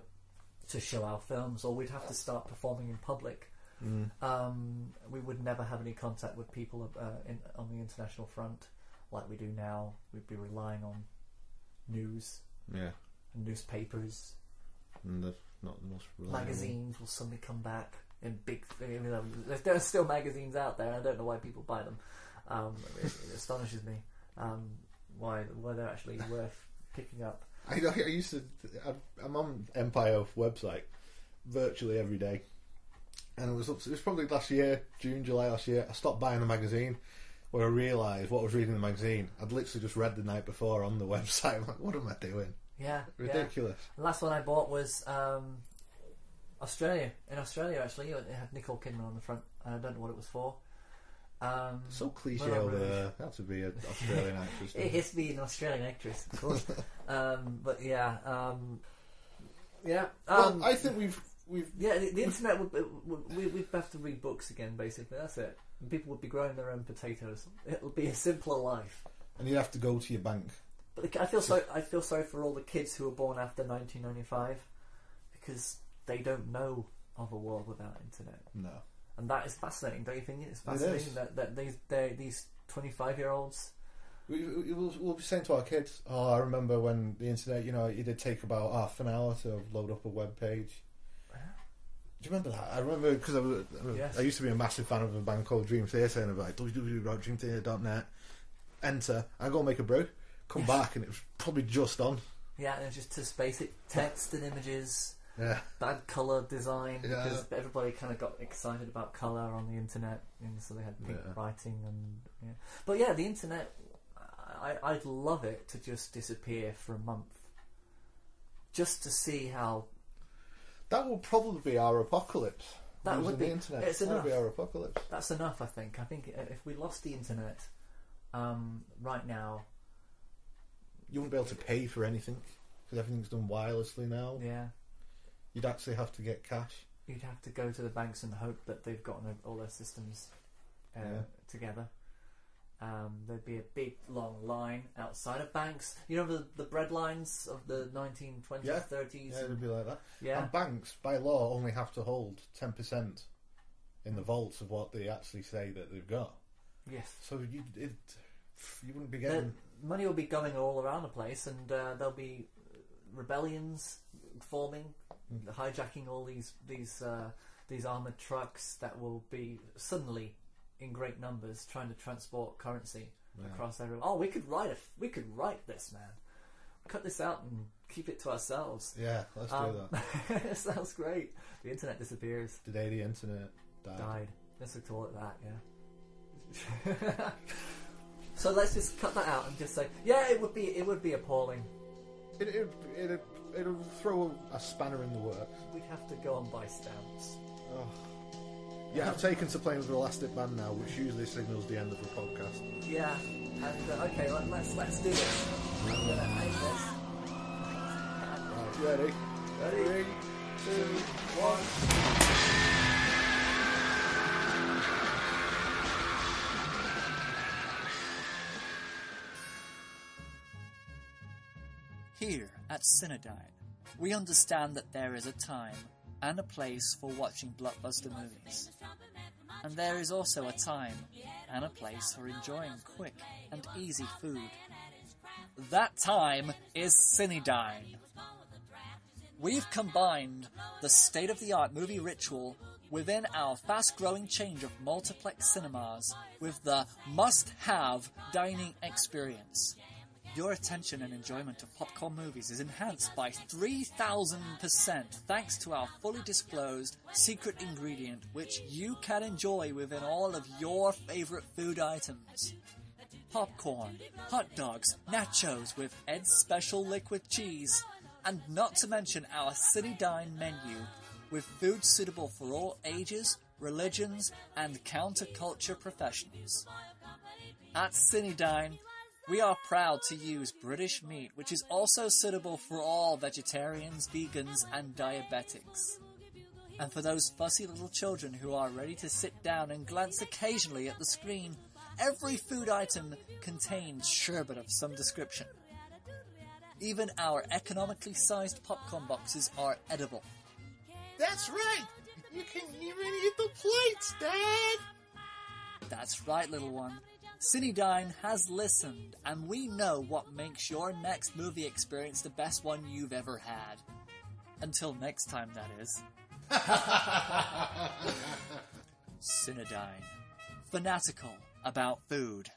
S2: to show our films, or we'd have to start performing in public.
S3: Mm.
S2: Um, we would never have any contact with people uh, in, on the international front like we do now. We'd be relying on news
S3: yeah,
S2: and newspapers
S3: and the, not the most reliable.
S2: magazines will suddenly come back in big. You know, there- are still magazines out there. I don't know why people buy them. Um, it, it astonishes me um, why why they're actually worth picking up.
S3: I, I used to. I'm on Empire website virtually every day, and it was up it was probably last year, June, July last year. I stopped buying a magazine where I realised what I was reading in the magazine. I'd literally just read the night before on the website. I'm like, what am I doing?
S2: Yeah, yeah.
S3: Ridiculous.
S2: The last one I bought was um, Australia. In Australia, actually, it had Nicole Kidman on the front. I don't know what it was for. Um,
S3: So cliche over there. That to be an Australian actress.
S2: it has to be an Australian actress, of course. um, but yeah, um, yeah.
S3: Well,
S2: Um,
S3: I think we've we've
S2: yeah. The, the internet would, we we'd have to read books again, basically. That's it. And people would be growing their own potatoes. It'll be a simpler life.
S3: and you'd have to go to your bank.
S2: But the- I feel so. I feel sorry for all the kids who were born after 1995 because they don't know of a world without internet.
S3: No.
S2: And that is fascinating, don't you think? It's fascinating
S3: is.
S2: that, that these they, these 25 year olds.
S3: We, we, we'll, we'll be saying to our kids, "Oh, I remember when the internet. You know, it did take about half an hour to load up a web page." Do you remember that? I remember because I was, I was-
S2: Yes.
S3: I used to be a massive fan of a band called Dream Theater, and I'm like www.dreamtheater.net. Enter. I go make a brew. Come
S2: Yes.
S3: back, and it was probably just on.
S2: Yeah, and just just basic text and images.
S3: Yeah.
S2: Bad color design
S3: Yeah.
S2: because everybody kind of got excited about color on the internet, and so they had pink
S3: Yeah.
S2: writing and. Yeah. But yeah, the internet. I, I'd love it to just disappear for a month, just to see how
S3: That will probably be our apocalypse.
S2: That would be.
S3: the internet.
S2: It's
S3: That'll
S2: enough.
S3: be our apocalypse.
S2: That's enough, I think. I think uh, if we lost the internet um, right now,
S3: You wouldn't be able to pay for anything because everything's done wirelessly now.
S2: yeah,
S3: You'd actually have to get cash.
S2: you'd have to go to the banks and hope that they've gotten all their systems uh,
S3: Yeah.
S2: together. Um, there'd be a big long line outside of banks. You know the the bread lines of the 1920s,
S3: Yeah.
S2: 30s.
S3: Yeah, it'd be like that.
S2: Yeah.
S3: And banks, by law, only have to hold 10% in the vaults of what they actually say that they've got.
S2: Yes.
S3: So you, it, you wouldn't be
S2: The
S3: getting.
S2: money will be going all around the place, and uh, there'll be rebellions forming, hijacking all these these uh, these armored trucks that will be suddenly in great numbers trying to transport currency
S3: Yeah.
S2: across everywhere. Oh, we could write a, we could write this, man. Cut this out and keep it to ourselves.
S3: Yeah, let's do
S2: that. Um, sounds great. The internet disappears.
S3: The day the internet died.
S2: Died. Let's call it that. Yeah. so let's just cut that out and just say, yeah, it would be it would be appalling.
S3: It, it, it, it'll throw a spanner in the works.
S2: We'd have to go and buy stamps.
S3: Oh. Yeah, I've taken to playing with the Elastic Band now, which usually signals the end of the podcast.
S2: Yeah. And uh, okay, let, let's let's do this. I'm gonna hang this.
S3: Right, ready?
S2: Ready?
S3: Three,
S2: two, one.
S19: Here at Cinedine, we understand that there is a time and a place for watching blockbuster movies.
S2: And there is also a time and a place for enjoying quick and easy food. That time is Cinedine. We've combined the state of the art movie ritual within our fast growing change of multiplex cinemas with the must have dining experience. Your attention and enjoyment of popcorn movies is enhanced by 3000% thanks to our fully disclosed secret ingredient which you can enjoy within all of your favorite food items. Popcorn, hot dogs, nachos with Ed's special liquid cheese, and not to mention our Cinedine menu with food suitable for all ages, religions, and counterculture professionals. At Cinedine, we are proud to use British meat, which is also suitable for all vegetarians, vegans, and diabetics. And for those fussy little children who are ready to sit down and glance occasionally at the screen, every food item contains sherbet of some description. Even our economically sized popcorn boxes are edible.
S3: That's right! You can even eat the plates, Dad!
S2: That's right, little one. Cinedine has listened, and we know what makes your next movie experience the best one you've ever had. Until next time, that is. Cinedine. Fanatical about food.